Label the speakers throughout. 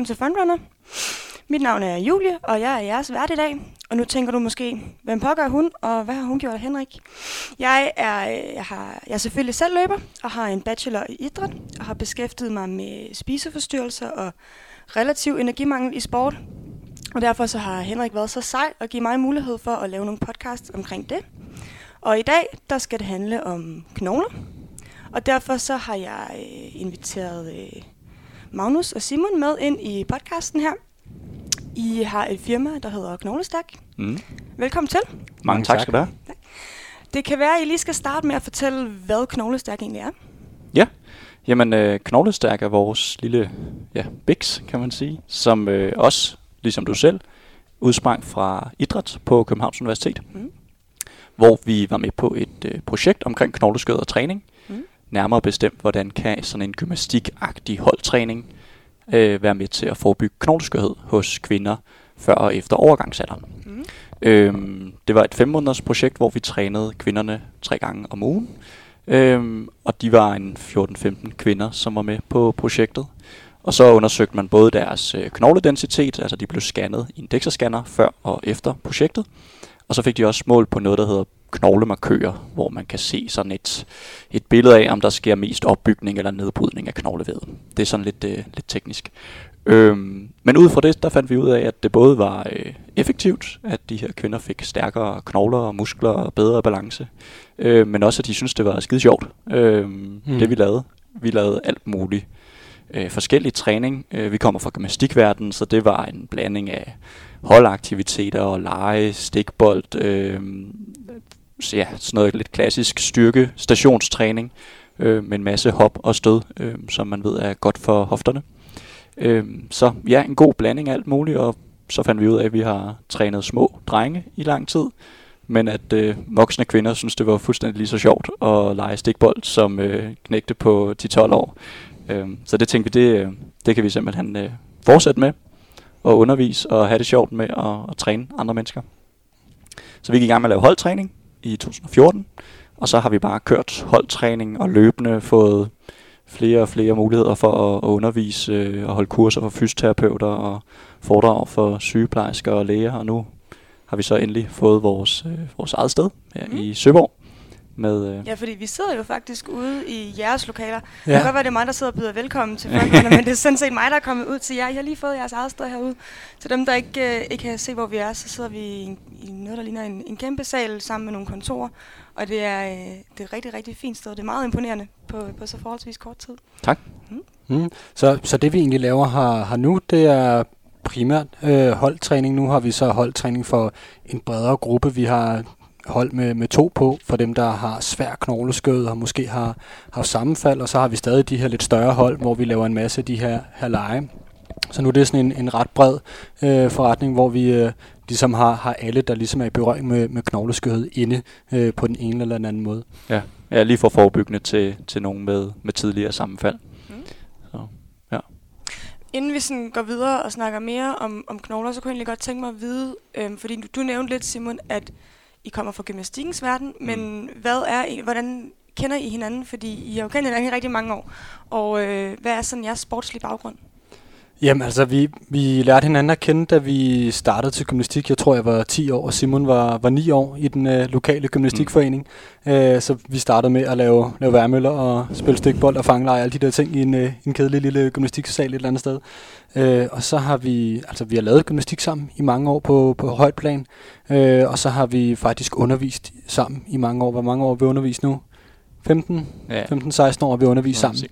Speaker 1: velkommen til Frontrunner. Mit navn er Julie, og jeg er jeres vært i dag. Og nu tænker du måske, hvem pågør hun, og hvad har hun gjort af Henrik? Jeg er, øh, jeg, har, jeg er selvfølgelig selv løber, og har en bachelor i idræt, og har beskæftiget mig med spiseforstyrrelser og relativ energimangel i sport. Og derfor så har Henrik været så sej og give mig mulighed for at lave nogle podcasts omkring det. Og i dag, der skal det handle om knogler. Og derfor så har jeg øh, inviteret øh, Magnus og Simon med ind i podcasten her. I har et firma, der hedder Knoglestak.
Speaker 2: Mm.
Speaker 1: Velkommen til.
Speaker 2: Mange tak skal du have.
Speaker 1: Det kan være, at I lige skal starte med at fortælle, hvad Knoglestak egentlig er.
Speaker 2: Ja, jamen øh, Knoglestærk er vores lille ja, biks, kan man sige, som øh, også, ligesom du selv, udsprang fra idræt på Københavns Universitet,
Speaker 1: Mm.
Speaker 2: hvor vi var med på et øh, projekt omkring knogleskød og træning.
Speaker 1: Mm.
Speaker 2: Nærmere bestemt, hvordan kan sådan en gymnastikagtig holdtræning øh, være med til at forebygge knogleskørhed hos kvinder før og efter overgangsalderen.
Speaker 1: Mm.
Speaker 2: Øhm, det var et fem måneders projekt, hvor vi trænede kvinderne tre gange om ugen. Øhm, og de var en 14-15 kvinder, som var med på projektet. Og så undersøgte man både deres øh, knogledensitet, altså de blev scannet i en DEXA-scanner før og efter projektet. Og så fik de også mål på noget, der hedder knoglemarkører, hvor man kan se sådan et, et billede af, om der sker mest opbygning eller nedbrydning af knoglevævet. Det er sådan lidt, øh, lidt teknisk. Øhm, men ud fra det, der fandt vi ud af, at det både var øh, effektivt, at de her kvinder fik stærkere knogler og muskler og bedre balance, øh, men også at de syntes, det var skide sjovt, øh, mm. det vi lavede. Vi lavede alt muligt øh, forskellig træning. Øh, vi kommer fra gymnastikverdenen, så det var en blanding af holdaktiviteter og lege, stikbold, øh, ja, sådan noget lidt klassisk styrke, stationstræning øh, med en masse hop og stød, øh, som man ved er godt for hofterne. Øh, så ja, en god blanding af alt muligt, og så fandt vi ud af, at vi har trænet små drenge i lang tid, men at øh, voksne kvinder synes, det var fuldstændig lige så sjovt at lege stikbold som øh, knægte på 10-12 år. Øh, så det tænkte vi, det, øh, det kan vi simpelthen øh, fortsætte med, og undervise og have det sjovt med at, at træne andre mennesker. Så vi gik i gang med at lave holdtræning i 2014, og så har vi bare kørt holdtræning og løbende fået flere og flere muligheder for at, undervise øh, og holde kurser for fysioterapeuter og foredrag for sygeplejersker og læger, og nu har vi så endelig fået vores, øh, vores eget sted her
Speaker 1: mm.
Speaker 2: i Søborg. Med, øh,
Speaker 1: Ja, fordi vi sidder jo faktisk ude i jeres lokaler. Ja. Det kan godt være, det er mig, der sidder og byder velkommen til Frontrunner, men det er sådan set mig, der er kommet ud til jer. Jeg har lige fået jeres eget sted herude. Til dem, der ikke, øh, ikke kan se, hvor vi er, så sidder vi i, i noget, der ligner en, en kæmpe sal sammen med nogle kontorer. Og det er, øh, det er et rigtig, rigtig fint sted. Det er meget imponerende på, på så forholdsvis kort tid.
Speaker 3: Mm. Så, så det vi egentlig laver her, her nu, det er primært øh, holdtræning. Nu har vi så holdtræning for en bredere gruppe. Vi har hold med, med to på, for dem, der har svær knogleskød og måske har haft sammenfald, og så har vi stadig de her lidt større hold, hvor vi laver en masse af de her, her lege. Så nu er det sådan en, en ret bred øh, forretning, hvor vi øh, ligesom har, har alle, der ligesom er i berøring med, med knogleskød inde øh, på den ene eller den anden måde.
Speaker 2: ja, lige for forebyggende til, til nogen med, med tidligere sammenfald.
Speaker 1: Mm.
Speaker 2: Så,
Speaker 1: Inden vi sådan går videre og snakker mere om, om knogler, så kunne jeg egentlig godt tænke mig at vide, øhm, fordi du, du nævnte lidt, Simon, at I kommer fra gymnastikkens verden,
Speaker 2: Mm.
Speaker 1: men hvad er I, hvordan kender I hinanden? Fordi I har jo kendt hinanden i rigtig mange år. Og øh, hvad er sådan jeres sportslige baggrund?
Speaker 3: Jamen altså, vi, vi lærte hinanden at kende, da vi startede til gymnastik. Jeg tror, jeg var 10 år, og Simon var, var 9 år i den øh, lokale gymnastikforening. Mm. Øh, så vi startede med at lave, lave værmøller og spille stikbold og fangelege, alle de der ting i en, øh, en kedelig lille gymnastiksal et eller andet sted. Øh, og så har vi, altså vi har lavet gymnastik sammen i mange år på, på højt plan. Øh, og så har vi faktisk undervist sammen i mange år. Hvor mange år har vi undervist nu? 15?
Speaker 2: ja,
Speaker 3: 15-16 år har vi undervist sammen.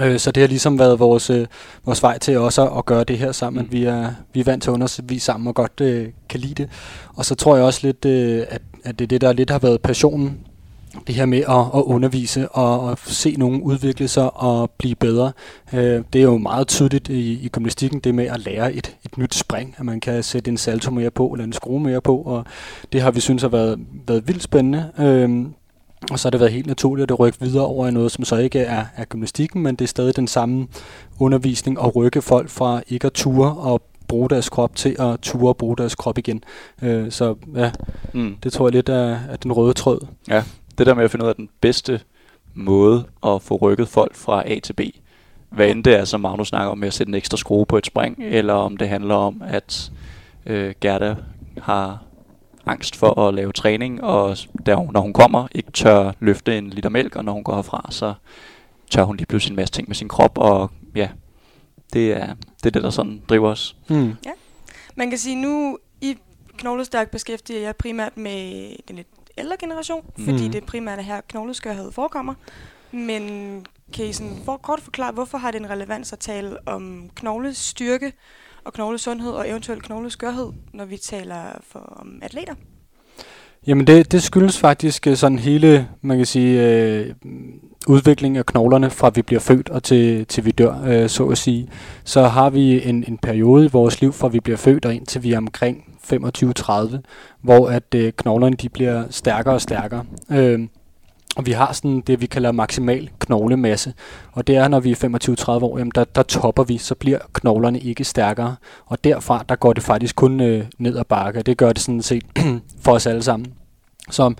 Speaker 3: Øh, så det har ligesom været vores, øh, vores vej til også at, at gøre det her sammen, mm. Vi er, vi er vant til at undervise sammen og godt øh, kan lide det. Og så tror jeg også lidt, øh, at, at det er det, der lidt har været passionen, det her med at, at undervise og at se nogen udvikle sig og blive bedre. Øh, det er jo meget tydeligt i, i gymnastikken, det med at lære et, et nyt spring, at man kan sætte en salto mere på eller en skrue mere på, og det har vi synes har været, været vildt spændende. Øh, og så har det været helt naturligt at rykke videre over i noget, som så ikke er, er gymnastikken, men det er stadig den samme undervisning og rykke folk fra ikke at ture og bruge deres krop til at ture og bruge deres krop igen. Øh, så ja,
Speaker 2: Mm.
Speaker 3: det tror jeg lidt er, er den røde tråd.
Speaker 2: Det der med at finde ud af den bedste måde at få rykket folk fra A til B, Hvad end det er, som Magnus snakker om, med at sætte en ekstra skrue på et spring, eller om det handler om, at øh, Gerda har angst for at lave træning, og der, når hun kommer, ikke tør løfte en liter mælk, og når hun går herfra, så tør hun lige pludselig en masse ting med sin krop, og ja, det er det, er det der sådan driver os.
Speaker 3: Mm.
Speaker 1: Man kan sige, nu i Knoglestærk beskæftiger jeg primært med den lidt ældre generation, mm. fordi det primært er her knogleskørhed forekommer. Men kan I sådan for, kort forklare, hvorfor har det en relevans at tale om knoglestyrke og knoglesundhed og eventuelt knogleskørhed, når vi taler for, om atleter?
Speaker 3: Jamen det, det skyldes faktisk øh, sådan hele, man kan sige, øh, udviklingen af knoglerne fra vi bliver født og til, til vi dør, øh, så at sige. Så har vi en, en periode i vores liv fra vi bliver født og indtil vi er omkring 25-30, hvor at øh, knoglerne de bliver stærkere og stærkere. Øh, og vi har sådan det, vi kalder maksimal knoglemasse. Og det er, når vi er 25-30 år, jamen der, der topper vi, så bliver knoglerne ikke stærkere. Og derfra, der går det faktisk kun øh, ned ad bakke. Det gør det sådan set for os alle sammen. Så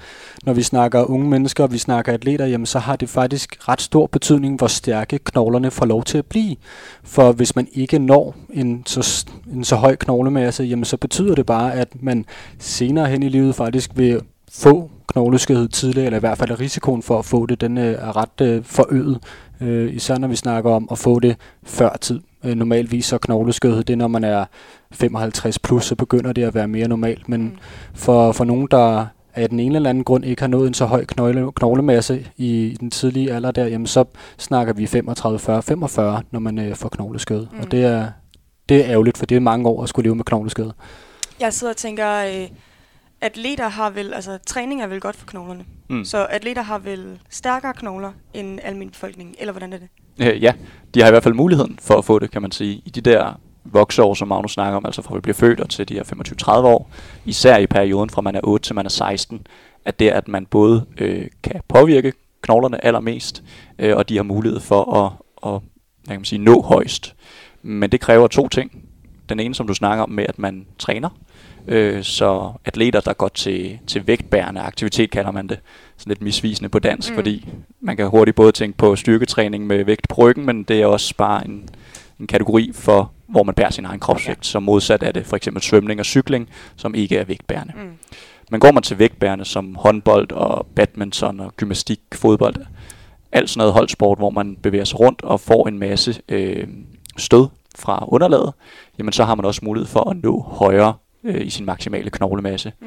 Speaker 3: når vi snakker unge mennesker, og vi snakker atleter, jamen så har det faktisk ret stor betydning, hvor stærke knoglerne får lov til at blive. For hvis man ikke når en så, en så høj knoglemasse, jamen så betyder det bare, at man senere hen i livet faktisk vil få knogleskørhed tidligere, eller i hvert fald risikoen for at få det, den øh, er ret øh, forøget. Øh, især når vi snakker om at få det før tid. Øh, normalvis så knogleskørhed, det er når man er 55 plus, så begynder det at være mere normalt. Men
Speaker 1: Mm.
Speaker 3: for, for nogen, der af den ene eller anden grund ikke har nået en så høj knogle, knoglemasse i den tidlige alder der, jamen så snakker vi 35, 40, 45, når man øh, får knogleskød. Mm. Og det er, det er ærgerligt, for det er mange år at skulle leve med knogleskød.
Speaker 1: Jeg sidder og tænker, øh, atleter har vel, altså træning er vel godt for knoglerne.
Speaker 2: Mm.
Speaker 1: Så atleter har vel stærkere knogler end almindelig befolkning, eller hvordan er det?
Speaker 2: Øh, ja, de har i hvert fald muligheden for at få det, kan man sige. I de der vokseår, som Magnus snakker om, altså fra vi bliver født og til de her 25-30 år, især i perioden fra man er 8 til man er 16, at det at man både øh, kan påvirke knoglerne allermest, øh, og de har mulighed for at, at hvad kan man sige, nå højst. Men det kræver to ting. Den ene, som du snakker om, med at man træner. Øh, så atleter, der går til, til vægtbærende aktivitet, kalder man det. Sådan lidt misvisende på dansk,
Speaker 1: Mm.
Speaker 2: fordi man kan hurtigt både tænke på styrketræning med vægt på ryggen, men det er også bare en, en kategori for, hvor man bærer sin egen kropsvægt. Ja. Så modsat er det for eksempel svømning og cykling, som ikke er vægtbærende.
Speaker 1: Mm.
Speaker 2: Men går man til vægtbærende som håndbold og badminton og gymnastik, fodbold, alt sådan noget holdsport, hvor man bevæger sig rundt og får en masse øh, stød fra underlaget, jamen så har man også mulighed for at nå højere øh, i sin maksimale knoglemasse,
Speaker 1: Mm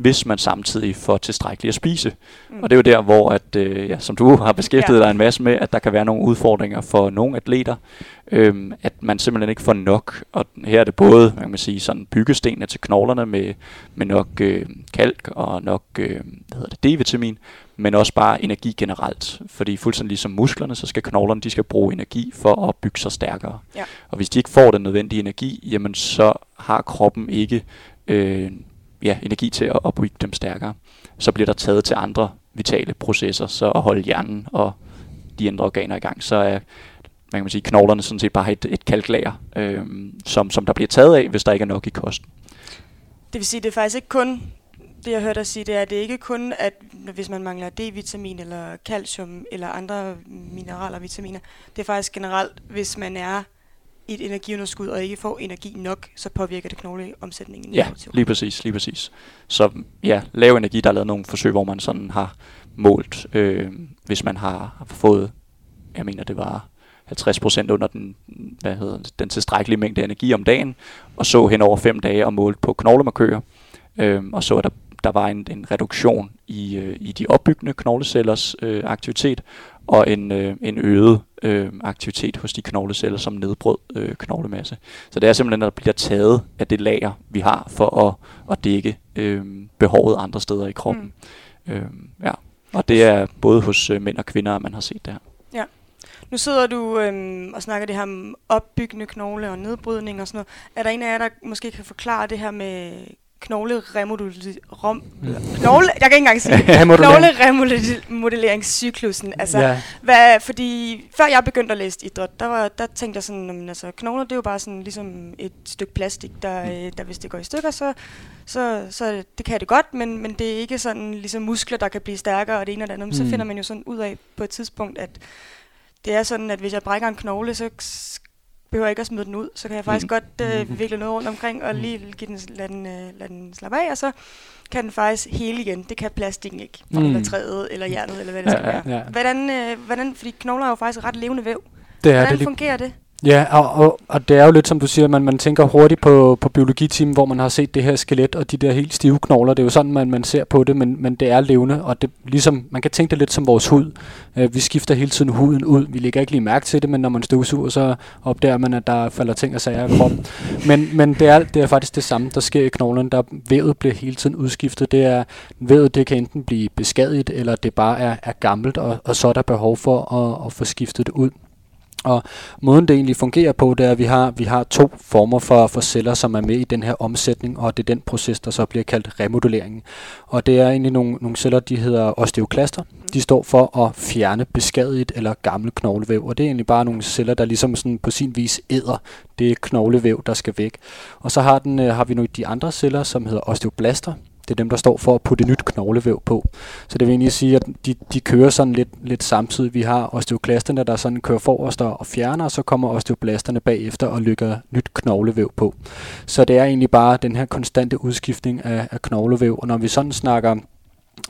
Speaker 2: hvis man samtidig får tilstrækkeligt at spise.
Speaker 1: Mm.
Speaker 2: Og det er jo der, hvor, at, øh, ja, som du har beskæftiget
Speaker 1: Ja.
Speaker 2: dig en masse med, at der kan være nogle udfordringer for nogle atleter, øhm, at man simpelthen ikke får nok. Og her er det både, hvad kan man sige, sådan byggestenene til knoglerne med, med nok øh, kalk og nok øh, hvad hedder det, D-vitamin, men også bare energi generelt. Fordi fuldstændig ligesom musklerne, så skal knoglerne, de skal bruge energi for at bygge sig stærkere.
Speaker 1: Ja.
Speaker 2: Og hvis de ikke får den nødvendige energi, jamen så har kroppen ikke øh, ja, energi til at opbygge dem stærkere. Så bliver der taget til andre vitale processer, så at holde hjernen og de andre organer i gang, så er man kan man sige, knoglerne sådan set bare et, et kalklager, øh, som, som der bliver taget af, hvis der ikke er nok i kosten.
Speaker 1: Det vil sige, det er faktisk ikke kun, det jeg hørte dig sige, det er, det er ikke kun, at hvis man mangler D-vitamin eller calcium eller andre mineraler og vitaminer. Det er faktisk generelt, hvis man er et energiunderskud og ikke får energi nok, så påvirker det knogleomsætningen
Speaker 2: Ja,
Speaker 1: negativt.
Speaker 2: lige præcis, lige præcis. Så ja, lav energi, der er lavet nogle forsøg, hvor man sådan har målt, øh, hvis man har, fået, jeg mener det var 50% under den, hvad hedder den tilstrækkelige mængde energi om dagen, og så hen over fem dage og målt på knoglemarkører, øh, og så at der, der var en, en reduktion i, øh, i de opbyggende knoglecellers øh, aktivitet, og en, øh, en øget øh, aktivitet hos de knogleceller, som nedbrød øh, knoglemasse. Så det er simpelthen, at der bliver taget af det lager, vi har for at, at dække øh, behovet andre steder i kroppen. Mm. Øh, ja. Og det er både hos øh, mænd og kvinder, at man har set det her.
Speaker 1: Nu sidder du øhm, og snakker det her om opbyggende knogle og nedbrydning og sådan noget. Er der en af jer, der måske kan forklare det her med knogleremodulering? Knogle, jeg kan ikke engang sige. Knogleremodelleringscyklusen. Altså, ja. hvad, fordi før jeg begyndte at læse idræt, der, var, der tænkte jeg sådan, jamen, altså, knogler det er jo bare sådan ligesom et stykke plastik, der, øh, der hvis det går i stykker, så, så, så det kan det godt, men, men det er ikke sådan ligesom muskler, der kan blive stærkere og det ene og det andet. Men så
Speaker 3: Mm.
Speaker 1: finder man jo sådan ud af på et tidspunkt, at det er sådan, at hvis jeg brækker en knogle, så behøver ikke at smide den ud. Så kan jeg faktisk
Speaker 2: Mhm.
Speaker 1: godt øh, vikle noget rundt omkring og lige give den, lade, den, øh, lade den slappe af, og så kan den faktisk hele igen. Det kan plastikken ikke.
Speaker 3: Mm.
Speaker 1: Mm. Eller træet, eller jernet, eller hvad det
Speaker 2: Ja,
Speaker 1: skal
Speaker 2: ja.
Speaker 1: være.
Speaker 3: Ja.
Speaker 1: Hvordan, øh, hvordan, fordi knogler er jo faktisk ret levende væv.
Speaker 3: Det er
Speaker 1: Hvordan
Speaker 3: det lige
Speaker 1: fungerer det?
Speaker 3: Ja, og, og, og det er jo lidt som du siger, man, man tænker hurtigt på, på biologitimen, hvor man har set det her skelet og de der helt stive knogler. Det er jo sådan, man, man ser på det, men, men det er levende, og det, ligesom, man kan tænke det lidt som vores hud. Øh, vi skifter hele tiden huden ud. Vi lægger ikke lige mærke til det, men når man støvsuger, så opdager man, at der falder ting og sager i kroppen. Men, men det, er, det er faktisk det samme, der sker i knoglerne. Der vævet bliver hele tiden udskiftet. Det er, vævet det kan enten blive beskadiget, eller det bare er, er gammelt, og, og så er der behov for at, at få skiftet det ud. Og måden det egentlig fungerer på, det er, at vi har, vi har to former for, for celler, som er med i den her omsætning, og det er den proces, der så bliver kaldt remodulering. Og det er egentlig nogle, nogle celler, de hedder osteoklaster. De står for at fjerne beskadiget eller gammel knoglevæv, og det er egentlig bare nogle celler, der ligesom sådan på sin vis æder det knoglevæv, der skal væk. Og så har, den, øh, har vi nu de andre celler, som hedder osteoblaster. Det er dem, der står for at putte nyt knoglevæv på. Så det vil egentlig sige, at de, de kører sådan lidt, lidt samtidig. Vi har osteoklasterne, der sådan kører forrest og og fjerner, og så kommer osteoblasterne bagefter og lykker nyt knoglevæv på. Så det er egentlig bare den her konstante udskiftning af, af knoglevæv. Og når vi sådan snakker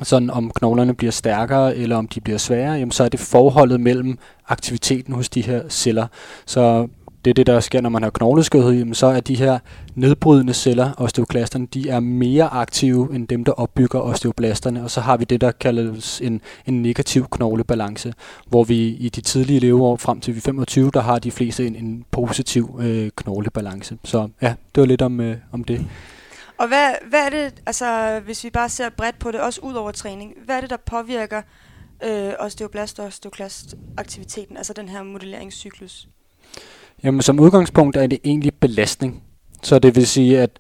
Speaker 3: sådan om knoglerne bliver stærkere eller om de bliver sværere, jamen så er det forholdet mellem aktiviteten hos de her celler. Så det er det, der sker, når man har knogleskørhed, jamen så er de her nedbrydende celler, osteoklasterne, de er mere aktive end dem, der opbygger osteoblasterne, og så har vi det, der kaldes en, en negativ knoglebalance, hvor vi i de tidlige leveår frem til vi 25, der har de fleste en, en positiv øh, knoglebalance. Så ja, det var lidt om, øh, om det.
Speaker 1: Og hvad, hvad er det, altså hvis vi bare ser bredt på det, også ud over træning, hvad er det, der påvirker øh, osteoblast og osteoklast-aktiviteten, altså den her modelleringscyklus?
Speaker 3: Jamen som udgangspunkt er det egentlig belastning. Så det vil sige, at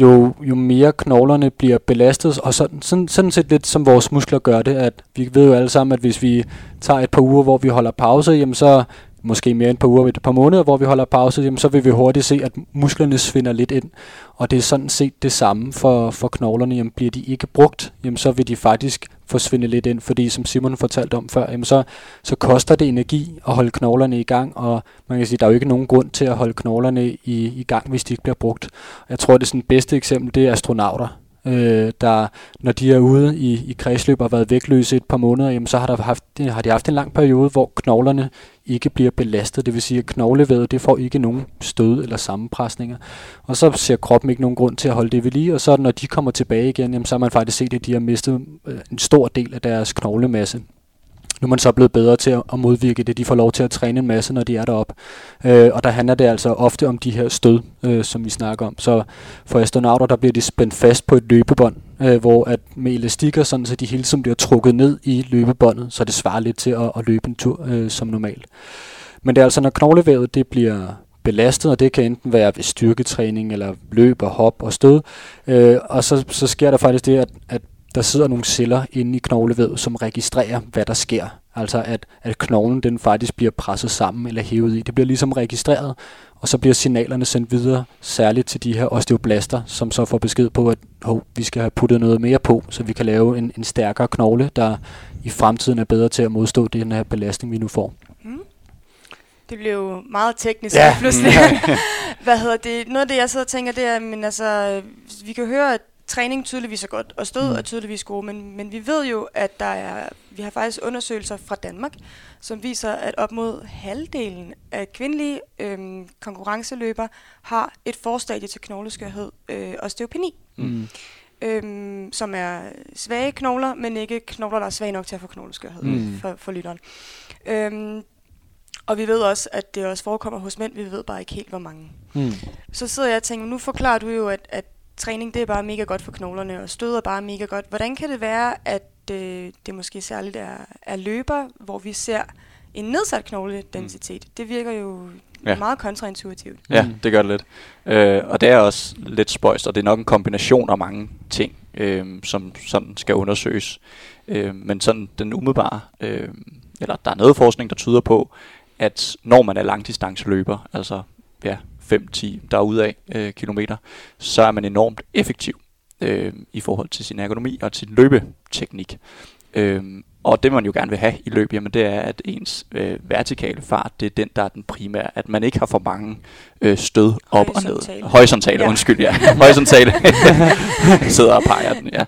Speaker 3: jo, jo mere knoglerne bliver belastet, og sådan, sådan, sådan set lidt som vores muskler gør det, at vi ved jo alle sammen, at hvis vi tager et par uger, hvor vi holder pause, jamen så måske mere end et par uger, et par måneder, hvor vi holder pause, jamen så vil vi hurtigt se, at musklerne svinder lidt ind. Og det er sådan set det samme for, for knoglerne. Jamen bliver de ikke brugt, jamen så vil de faktisk forsvinde lidt ind, fordi som Simon fortalte om før, jamen så, så koster det energi at holde knoglerne i gang, og man kan sige, der er jo ikke nogen grund til at holde knoglerne i, i gang, hvis de ikke bliver brugt. Jeg tror, det sådan bedste eksempel, det er astronauter øh, der, når de er ude i, i kredsløb og har været vægtløse et par måneder, jamen, så har, der haft, øh, har de haft en lang periode, hvor knoglerne ikke bliver belastet. Det vil sige, at knoglevævet det får ikke nogen stød eller sammenpresninger. Og så ser kroppen ikke nogen grund til at holde det ved lige, og så når de kommer tilbage igen, jamen, så har man faktisk set, at de har mistet øh, en stor del af deres knoglemasse. Nu er man så blevet bedre til at modvirke det. De får lov til at træne en masse, når de er deroppe. Øh, og der handler det altså ofte om de her stød, øh, som vi snakker om. Så for astronauter, der bliver de spændt fast på et løbebånd, øh, hvor at med elastikker, sådan, så de hele tiden bliver trukket ned i løbebåndet, så det svarer lidt til at, at løbe en tur øh, som normalt. Men det er altså, når knoglevævet det bliver belastet, og det kan enten være ved styrketræning, eller løb og hop og stød, øh, og så, så sker der faktisk det, at, at der sidder nogle celler inde i knoglevævet, som registrerer, hvad der sker. Altså at, at knoglen den faktisk bliver presset sammen eller hævet i. Det bliver ligesom registreret, og så bliver signalerne sendt videre, særligt til de her osteoblaster, som så får besked på, at oh, vi skal have puttet noget mere på, så vi kan lave en, en stærkere knogle, der i fremtiden er bedre til at modstå den her belastning, vi nu får.
Speaker 1: Mm. Det jo meget teknisk
Speaker 3: ja.
Speaker 1: pludselig. Hvad hedder det? Noget af det, jeg sidder og tænker, det er, men altså, vi kan høre, at træning tydeligvis er godt, og stød
Speaker 3: Mm.
Speaker 1: er tydeligvis gode, men, men vi ved jo, at der er, vi har faktisk undersøgelser fra Danmark, som viser, at op mod halvdelen af kvindelige øhm, konkurrenceløbere har et forstadie til knogleskørhed, øh, osteopeni,
Speaker 3: Mm.
Speaker 1: øhm, som er svage knogler, men ikke knogler, der er svage nok til at få knogleskørhed
Speaker 3: Mm.
Speaker 1: for, for lytteren. Øhm, og vi ved også, at det også forekommer hos mænd, vi ved bare ikke helt, hvor mange.
Speaker 3: Mm.
Speaker 1: Så sidder jeg og tænker, nu forklarer du jo, at, at træning det er bare mega godt for knoglerne, og stød er bare mega godt. Hvordan kan det være, at øh, det måske særligt er, er løber, hvor vi ser en nedsat knogledensitet? Det virker jo
Speaker 2: Ja.
Speaker 1: meget kontraintuitivt.
Speaker 2: Ja,
Speaker 3: Mm.
Speaker 2: det gør det lidt. Øh, og det er også lidt spøjst, og det er nok en kombination af mange ting, øh, som sådan skal undersøges. Øh, men sådan den umiddelbare, øh, eller der er noget forskning, der tyder på, at når man er langdistanceløber, altså ja, 5-10 derudaf øh, kilometer, så er man enormt effektiv øh, i forhold til sin ergonomi og sin løbeteknik. Øh, Og det man jo gerne vil have i løb, jamen det er, at ens øh, vertikale fart, det er den, der er den primære. At man ikke har for mange øh, stød op og ned.
Speaker 1: Horisontale.
Speaker 2: Horisontale,
Speaker 1: Ja.
Speaker 2: undskyld, ja. Horisontale. Sidder og peger den, ja.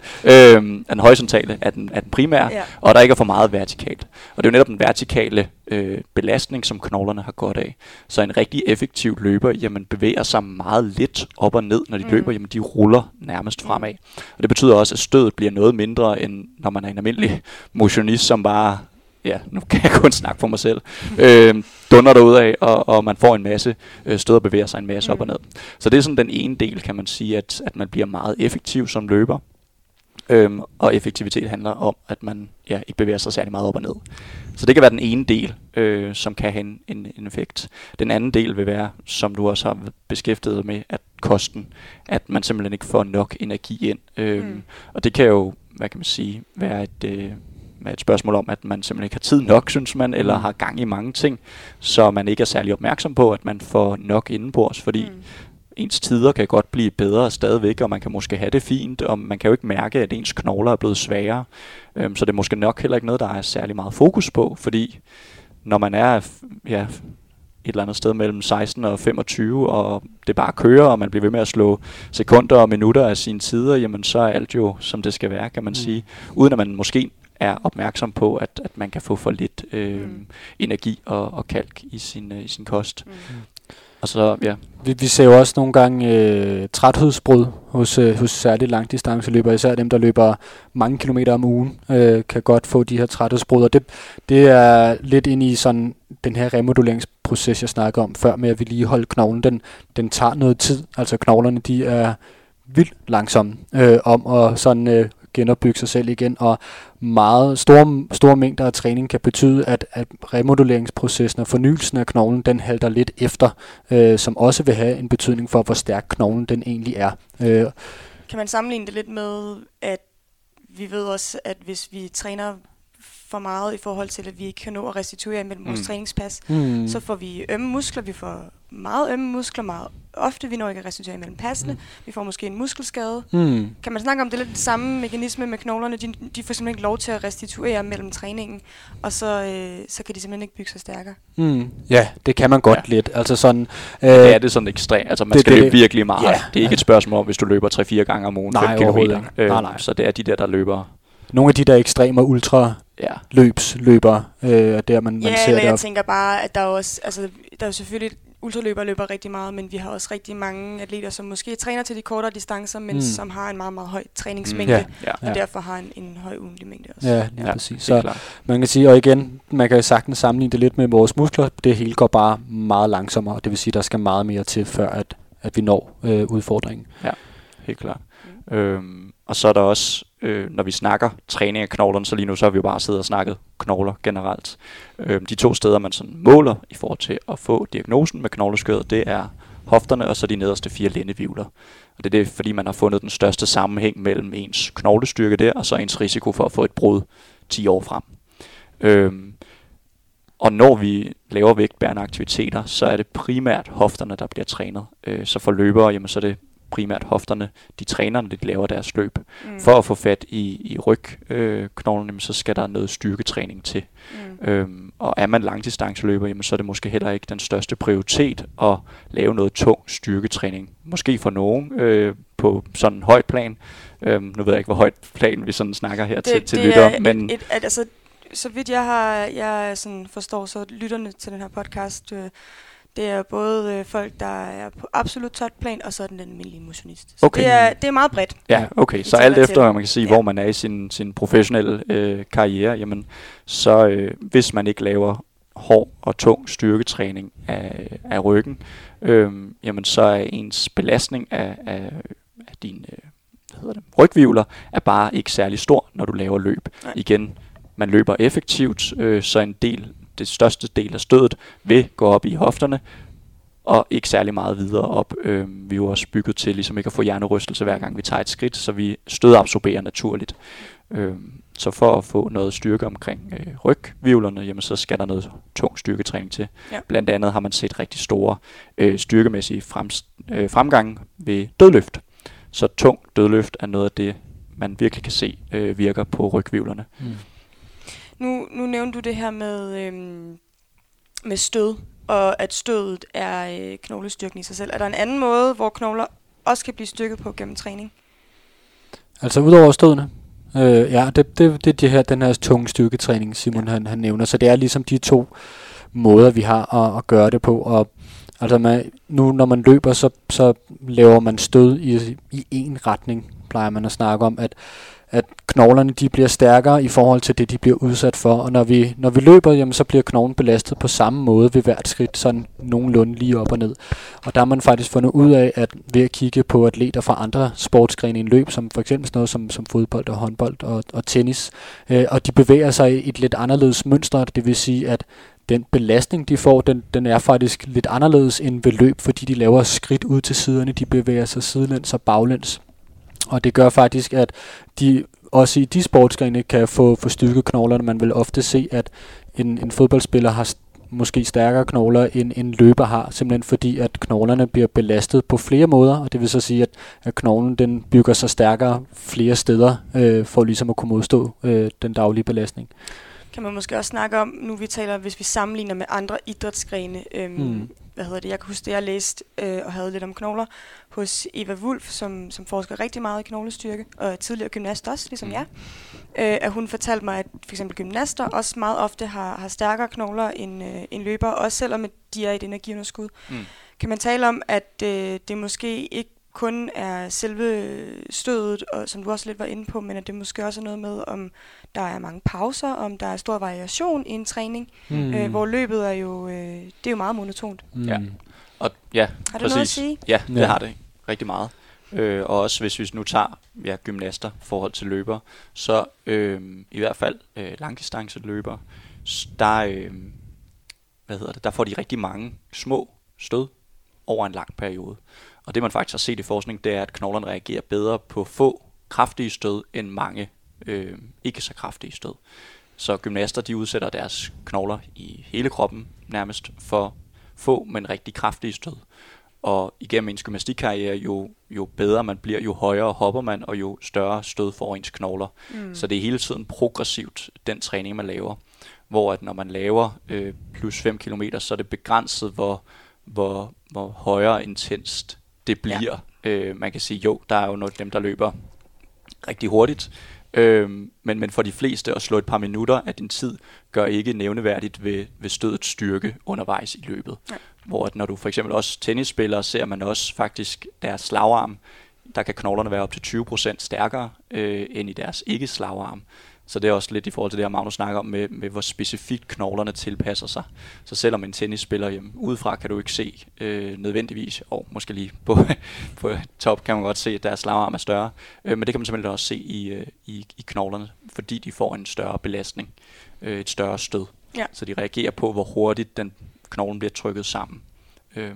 Speaker 2: Øhm, den horisontale er den, er den primære,
Speaker 1: Ja.
Speaker 2: og der ikke er for meget vertikalt. Og det er jo netop den vertikale øh, belastning, som knoglerne har godt af. Så en rigtig effektiv løber, jamen bevæger sig meget lidt op og ned, når de
Speaker 1: Mm.
Speaker 2: mm. løber, jamen de ruller nærmest
Speaker 1: Mm.
Speaker 2: fremad. Og det betyder også, at stødet bliver noget mindre, end når man er en almindelig motionist, som bare, ja, nu kan jeg kun snakke for mig selv, øh, dunder derudad, og, og man får en masse øh, stød og bevæger sig en masse mm. op og
Speaker 1: Mm.
Speaker 2: ned. Så det er sådan den ene del, kan man sige, at, at man bliver meget effektiv som løber. Øhm, og effektivitet handler om, at man ja, ikke bevæger sig særlig meget op og ned. Så det kan være den ene del, øh, som kan have en, en, en effekt. Den anden del vil være, som du også har beskæftiget med, at kosten, at man simpelthen ikke får nok energi ind. Øhm,
Speaker 1: Mm.
Speaker 2: Og det kan jo, hvad kan man sige, være et, øh, et spørgsmål om, at man simpelthen ikke har tid nok, synes man, eller
Speaker 3: Mm.
Speaker 2: har gang i mange ting, så man ikke er særlig opmærksom på, at man får nok indenbords, fordi
Speaker 1: Mm.
Speaker 2: Ens tider kan godt blive bedre stadigvæk, og man kan måske have det fint, og man kan jo ikke mærke, at ens knogler er blevet sværere. Øhm, så det er måske nok heller ikke noget, der er særlig meget fokus på, fordi når man er ja, et eller andet sted mellem 16 og 25, og det bare kører, og man bliver ved med at slå sekunder og minutter af sine tider, jamen så er alt jo, som det skal være, kan man
Speaker 3: Mm.
Speaker 2: sige. Uden at man måske er opmærksom på, at, at man kan få for lidt øh,
Speaker 1: mm.
Speaker 2: energi og, og kalk i sin, øh, i sin kost.
Speaker 1: Mm.
Speaker 2: Og så, ja,
Speaker 3: Vi, vi ser jo også nogle gange øh, træthedsbrud hos, øh, hos særligt langdistanceløbere, især dem, der løber mange kilometer om ugen, øh, kan godt få de her træthedsbrud. Og det, det er lidt ind i sådan den her remoduleringsproces, jeg snakkede om før, med at vedligeholde knoglen. Den, den tager noget tid. Altså knoglerne, de er vildt langsomme øh, om at sådan øh, genopbygge sig selv igen, og meget store, store mængder af træning kan betyde, at, at remoduleringsprocessen og fornyelsen af knoglen, den halter lidt efter, øh, som også vil have en betydning for, hvor stærk knoglen den egentlig er. Øh,
Speaker 1: Kan man sammenligne det lidt med, at vi ved også, at hvis vi træner for meget i forhold til, at vi ikke kan nå at restituere imellem vores
Speaker 2: Mm.
Speaker 1: træningspas,
Speaker 3: hmm.
Speaker 1: så får vi ømme muskler, vi får meget ømme muskler meget ofte, vi når ikke at restituere imellem passene,
Speaker 3: Mm.
Speaker 1: vi får måske en muskelskade.
Speaker 3: Hmm.
Speaker 1: Kan man snakke om det er lidt det samme mekanisme med knoglerne, de, de får simpelthen ikke lov til at restituere mellem træningen, og så, øh, så kan de simpelthen ikke bygge sig stærkere.
Speaker 3: Hmm. Ja, det kan man godt
Speaker 2: Ja.
Speaker 3: lidt. Altså sådan, øh,
Speaker 2: det er det sådan ekstremt. Altså man
Speaker 3: det-
Speaker 2: skal
Speaker 3: det-
Speaker 2: løbe virkelig meget.
Speaker 3: ja.
Speaker 2: Ja. Det er ikke et spørgsmål om, hvis du løber 3-4 gange om ugen,
Speaker 3: Nej,
Speaker 2: 5
Speaker 3: overhovedet
Speaker 2: km.
Speaker 3: ikke. Nej, nej.
Speaker 2: Så det er de der, der løber.
Speaker 3: Nogle af de der ekstreme ultra
Speaker 2: Ja.
Speaker 3: løbsløbere, øh, der man, man
Speaker 1: Ja,
Speaker 3: ser
Speaker 1: eller
Speaker 3: det
Speaker 1: jeg
Speaker 3: op.
Speaker 1: tænker bare, at der er også, altså, der er jo selvfølgelig ultraløbere løber rigtig meget, men vi har også rigtig mange atleter, som måske træner til de kortere distancer, men
Speaker 3: Mm.
Speaker 1: mm. som har en meget, meget høj træningsmængde,
Speaker 3: Ja.
Speaker 1: mm.
Speaker 2: Ja,
Speaker 1: og
Speaker 3: Ja.
Speaker 1: derfor har en, en høj ugentlig mængde også.
Speaker 3: Ja, lige
Speaker 2: Ja,
Speaker 3: præcis. Så
Speaker 2: klart.
Speaker 3: man kan sige, og igen, man kan sagtens sammenligne det lidt med vores muskler. Det hele går bare meget langsommere, og det vil sige, der skal meget mere til, før at, at vi når øh, udfordringen.
Speaker 2: Helt klart. Øhm, og så er der også, øh, når vi snakker træning af knoglerne, så lige nu så har vi jo bare siddet og snakket knogler generelt. Øh, de to steder, man sådan måler i forhold til at få diagnosen med knogleskød, det er hofterne og så de nederste fire lændevivler. Og det er det, fordi man har fundet den største sammenhæng mellem ens knoglestyrke der, og så ens risiko for at få et brud 10 år frem. Øhm, og når vi laver vægtbærende aktiviteter, så er det primært hofterne, der bliver trænet. Øh, så for løbere, jamen, så er det primært hofterne, de træner, når de laver deres løb.
Speaker 1: Mm.
Speaker 2: For at få fat i, i rygknoglen, øh, så skal der noget styrketræning til.
Speaker 1: Mm.
Speaker 2: Øhm, og er man langdistanceløber, jamen, så er det måske heller ikke den største prioritet at lave noget tung styrketræning. Måske for nogen øh, på sådan en højt plan. Øhm, nu ved jeg ikke, hvor højt plan vi sådan snakker her til, til lyttere,
Speaker 1: er
Speaker 2: men
Speaker 1: et, et, altså, så vidt jeg har, jeg sådan forstår, så lytterne til den her podcast, øh, det er både øh, folk, der er på absolut topplan, og så er den almindelige motionist. Så
Speaker 2: Okay.
Speaker 1: det, er, det er meget bredt.
Speaker 2: Ja, okay. Så alt
Speaker 1: til.
Speaker 2: efter, man kan sige,
Speaker 1: Ja.
Speaker 2: hvor man er i sin, sin professionelle øh, karriere, jamen, så øh, hvis man ikke laver hård og tung styrketræning af, af ryggen, øh, jamen, så er ens belastning af, af, af dine øh, hvad hedder det, rygvivler er bare ikke særlig stor, når du laver løb.
Speaker 1: Nej.
Speaker 2: Igen, man løber effektivt, øh, så en del, det største del af stødet vil gå op i hofterne, og ikke særlig meget videre op. Øh, vi er jo også bygget til ligesom ikke at få hjernerystelse hver gang vi tager et skridt, så vi stødabsorberer naturligt. Øh, så for at få noget styrke omkring øh, rygvivlerne, jamen så skal der noget tung styrketræning til.
Speaker 1: Ja.
Speaker 2: Blandt andet har man set rigtig store øh, styrkemæssige frems, øh, fremgang ved dødløft. Så tung dødløft er noget af det, man virkelig kan se øh, virker på rygvivlerne.
Speaker 3: Mm.
Speaker 1: Nu, nu nævnte du det her med, øhm, med stød, og at stødet er øh, knoglestyrken i sig selv. Er der en anden måde, hvor knogler også kan blive styrket på gennem træning?
Speaker 3: Altså udover stødene? Øh, ja, det, det, det er det her, den her tunge styrketræning, Simon han, han nævner. Så det er ligesom de to måder, vi har at, at gøre det på. Og altså man, nu når man løber, så, så laver man stød i, i en retning, plejer man at snakke om, at at knoglerne de bliver stærkere i forhold til det, de bliver udsat for. Og når vi, når vi løber, jamen, så bliver knoglen belastet på samme måde ved hvert skridt, sådan nogenlunde lige op og ned. Og der har man faktisk fundet ud af, at ved at kigge på atleter fra andre sportsgrene end løb, som for eksempel sådan noget som, som fodbold og håndbold og, og tennis, øh, og de bevæger sig i et lidt anderledes mønster, det vil sige, at den belastning, de får, den, den er faktisk lidt anderledes end ved løb, fordi de laver skridt ud til siderne, de bevæger sig sidelæns og baglæns. Og det gør faktisk, at de også i de sportsgrene kan få, få styrket knoglerne. Man vil ofte se, at en, en fodboldspiller har måske stærkere knogler, end en løber har, simpelthen fordi, at knoglerne bliver belastet på flere måder, og det vil så sige, at, at knoglen den bygger sig stærkere flere steder, øh, for ligesom at kunne modstå øh, den daglige belastning
Speaker 1: kan man måske også snakke om, nu vi taler, hvis vi sammenligner med andre idrætsgrene. Øhm, mm. Hvad hedder det? Jeg kan huske det, jeg læste øh, og havde lidt om knogler hos Eva Wulf, som, som forsker rigtig meget i knoglestyrke, og tidligere gymnast også, ligesom mm. jeg. Øh, at hun fortalte mig, at for eksempel gymnaster også meget ofte har, har stærkere knogler end, øh, end løbere, også selvom de er i et energiunderskud. Mm. Kan man tale om, at øh, det måske ikke kun er selve stødet, og som du også lidt var inde på, men at det måske også er noget med, om der er mange pauser, om der er stor variation i en træning, mm. øh, hvor løbet er jo, øh, det er jo meget monotont.
Speaker 2: Mm. Ja, og ja,
Speaker 1: har det noget at sige?
Speaker 2: Ja, det ja. har det rigtig meget. Øh, og også hvis vi nu tager ja, gymnaster forhold til løber, så øh, i hvert fald øh, langdistance løber, der, øh, hvad hedder det, der får de rigtig mange små stød over en lang periode. Og det man faktisk har set i forskning, det er, at knoglerne reagerer bedre på få kraftige stød end mange øh, ikke så kraftige stød. Så gymnaster de udsætter deres knogler i hele kroppen nærmest for få, men rigtig kraftige stød. Og igennem ens gymnastikkarriere, jo, jo bedre man bliver, jo højere hopper man, og jo større stød får ens knogler. Mm. Så det er hele tiden progressivt, den træning, man laver. Hvor at når man laver øh, plus 5 km, så er det begrænset, hvor, hvor, hvor højere intenst det bliver. Ja. Øh, man kan sige, jo, der er jo noget dem, der løber rigtig hurtigt, Øhm, men, men for de fleste at slå et par minutter af din tid, gør ikke nævneværdigt ved, ved stødets styrke undervejs i løbet. Ja. Hvor at når du for eksempel også tennisspillere, ser man også faktisk deres slagarm, der kan knoglerne være op til 20% stærkere øh, end i deres ikke slagarm. Så det er også lidt i forhold til det her, Magnus snakker om, med, med hvor specifikt knoglerne tilpasser sig. Så selvom en tennisspiller jamen, udefra kan du ikke se øh, nødvendigvis, og måske lige på, på top kan man godt se, at deres slagarm er større. Øh, men det kan man simpelthen også se i, øh, i, i knoglerne, fordi de får en større belastning, øh, et større stød. Ja. Så de reagerer på, hvor hurtigt den knoglen bliver trykket sammen. Øh,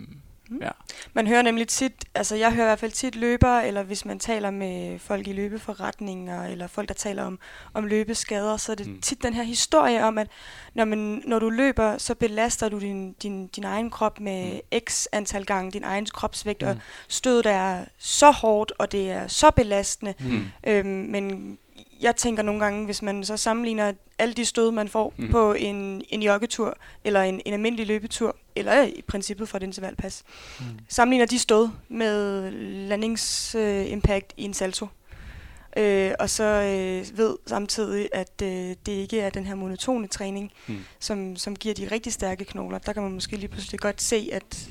Speaker 1: Mm. Ja. Man hører nemlig tit, altså jeg hører i hvert fald tit løbere, eller hvis man taler med folk i løbeforretninger, eller folk, der taler om, om løbeskader, så er det mm. tit den her historie om, at når, man, når du løber, så belaster du din, din, din egen krop med mm. x antal gange, din egen kropsvægt, mm. og stødet er så hårdt, og det er så belastende. Mm. Øhm, men jeg tænker nogle gange, hvis man så sammenligner alle de stød, man får mm. på en, en joggetur, eller en, en almindelig løbetur, eller i princippet for et intervalpas, mm. sammenligner de stød med landingsimpact uh, i en salto. Øh, og så øh, ved samtidig, at øh, det ikke er den her monotone træning, mm. som, som giver de rigtig stærke knogler. Der kan man måske lige pludselig godt se, at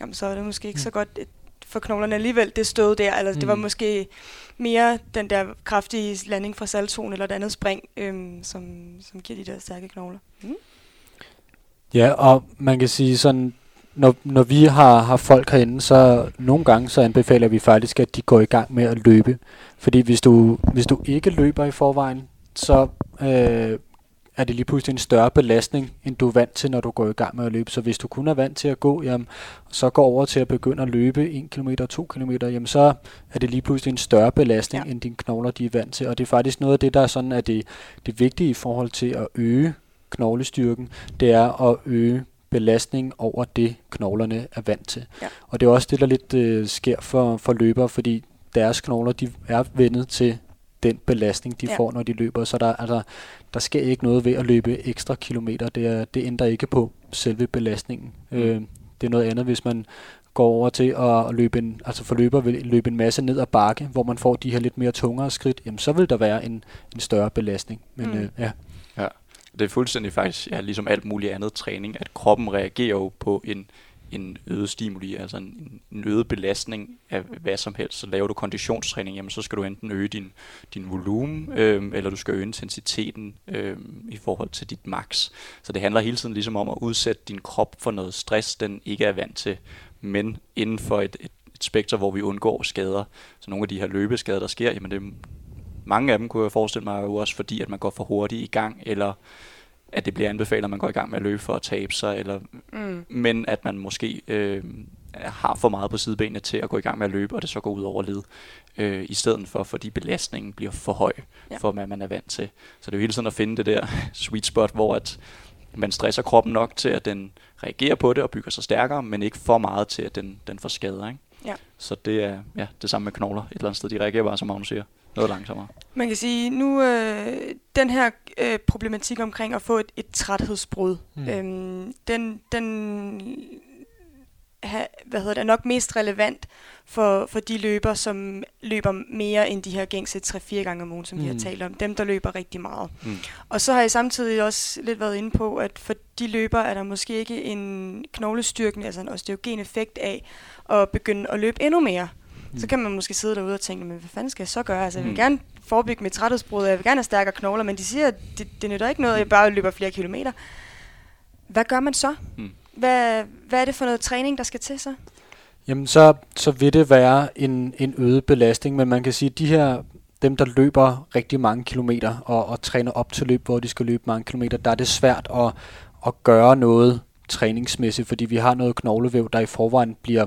Speaker 1: jamen, så er det måske ikke mm. så godt for knoglerne alligevel, det stod der. Eller mm. det var mm. måske mere den der kraftige landing fra saltoen eller et andet spring, øhm, som, som giver de der stærke knogler. Mm.
Speaker 3: Ja, og man kan sige sådan, når, når vi har, har folk herinde, så nogle gange så anbefaler vi faktisk, at de går i gang med at løbe. Fordi hvis du, hvis du ikke løber i forvejen, så øh, er det lige pludselig en større belastning, end du er vant til, når du går i gang med at løbe. Så hvis du kun er vant til at gå, jamen, så går over til at begynde at løbe 1 km, 2 km, jamen så er det lige pludselig en større belastning, ja. end dine knogler de er vant til. Og det er faktisk noget af det, der er sådan, at det, det vigtige i forhold til at øge knoglestyrken, det er at øge belastning over det, knoglerne er vant til. Ja. Og det er også det, der lidt øh, sker for, for løbere, fordi deres knogler de er vendet til den belastning, de
Speaker 1: Ja.
Speaker 3: får, når de løber. Så der, altså, der sker ikke noget ved at løbe ekstra kilometer. Det, er, det ændrer ikke på selve belastningen.
Speaker 2: Mm.
Speaker 3: Øh, det er noget andet, hvis man går over til at, løbe en, altså for løber vil løbe en masse ned ad bakke, hvor man får de her lidt mere tungere skridt, jamen så vil der være en, en større belastning. Men
Speaker 1: Mm.
Speaker 3: mm. øh, ja,
Speaker 2: Ja, det er fuldstændig faktisk, ja, ligesom alt muligt andet træning, at kroppen reagerer jo på en, en øget stimuli, altså en, en øget belastning af hvad som helst. Så laver du konditionstræning, jamen så skal du enten øge din, din volumen, øh, eller du skal øge intensiteten øh, i forhold til dit max. Så det handler hele tiden ligesom om at udsætte din krop for noget stress, den ikke er vant til, men inden for et, et, et spektrum, hvor vi undgår skader. Så nogle af de her løbeskader, der sker, jamen det mange af dem kunne jeg forestille mig er jo også fordi, at man går for hurtigt i gang, eller at det bliver anbefalet, at man går i gang med at løbe for at tabe sig, eller,
Speaker 1: Mm.
Speaker 2: men at man måske øh, har for meget på sidebenene til at gå i gang med at løbe, og det så går ud over led, øh, i stedet for, fordi belastningen bliver for høj,
Speaker 1: Ja.
Speaker 2: for hvad man er vant til. Så det er jo hele tiden at finde det der sweet spot, hvor at man stresser kroppen nok til, at den reagerer på det og bygger sig stærkere, men ikke for meget til, at den, den får skader. Ikke?
Speaker 1: Ja.
Speaker 2: Så det er ja, det samme med knogler et eller andet sted. De reagerer bare, som Magnus siger, noget langsommere.
Speaker 1: Man kan sige, nu øh, den her øh, problematik omkring at få et, et træthedsbrud, mm. Øhm, den, den ha, hvad hedder det, er nok mest relevant for, for de løber, som løber mere end de her gængse 3-4 gange om ugen, som mm. vi har
Speaker 3: Mm.
Speaker 1: talt om. Dem, der løber rigtig meget.
Speaker 2: Mm.
Speaker 1: Og så har jeg samtidig også lidt været inde på, at for de løber er der måske ikke en knoglestyrkende, altså en osteogen effekt af at begynde at løbe endnu mere. Mm. Så
Speaker 3: Mm.
Speaker 1: kan man måske sidde derude og tænke, men hvad fanden skal jeg så gøre? Altså, jeg vil
Speaker 2: Mm.
Speaker 1: gerne forebygge mit træthedsbrud, jeg vil gerne have stærkere knogler, men de siger, at det, det nytter ikke noget, at jeg bare løber flere kilometer. Hvad gør man så?
Speaker 2: Mm.
Speaker 1: Hvad, hvad er det for noget træning, der skal til så?
Speaker 3: Jamen, så, så vil det være en, en øget belastning, men man kan sige, at de her, dem der løber rigtig mange kilometer og, og træner op til løb, hvor de skal løbe mange kilometer, der er det svært at, at gøre noget træningsmæssigt, fordi vi har noget knoglevæv, der i forvejen bliver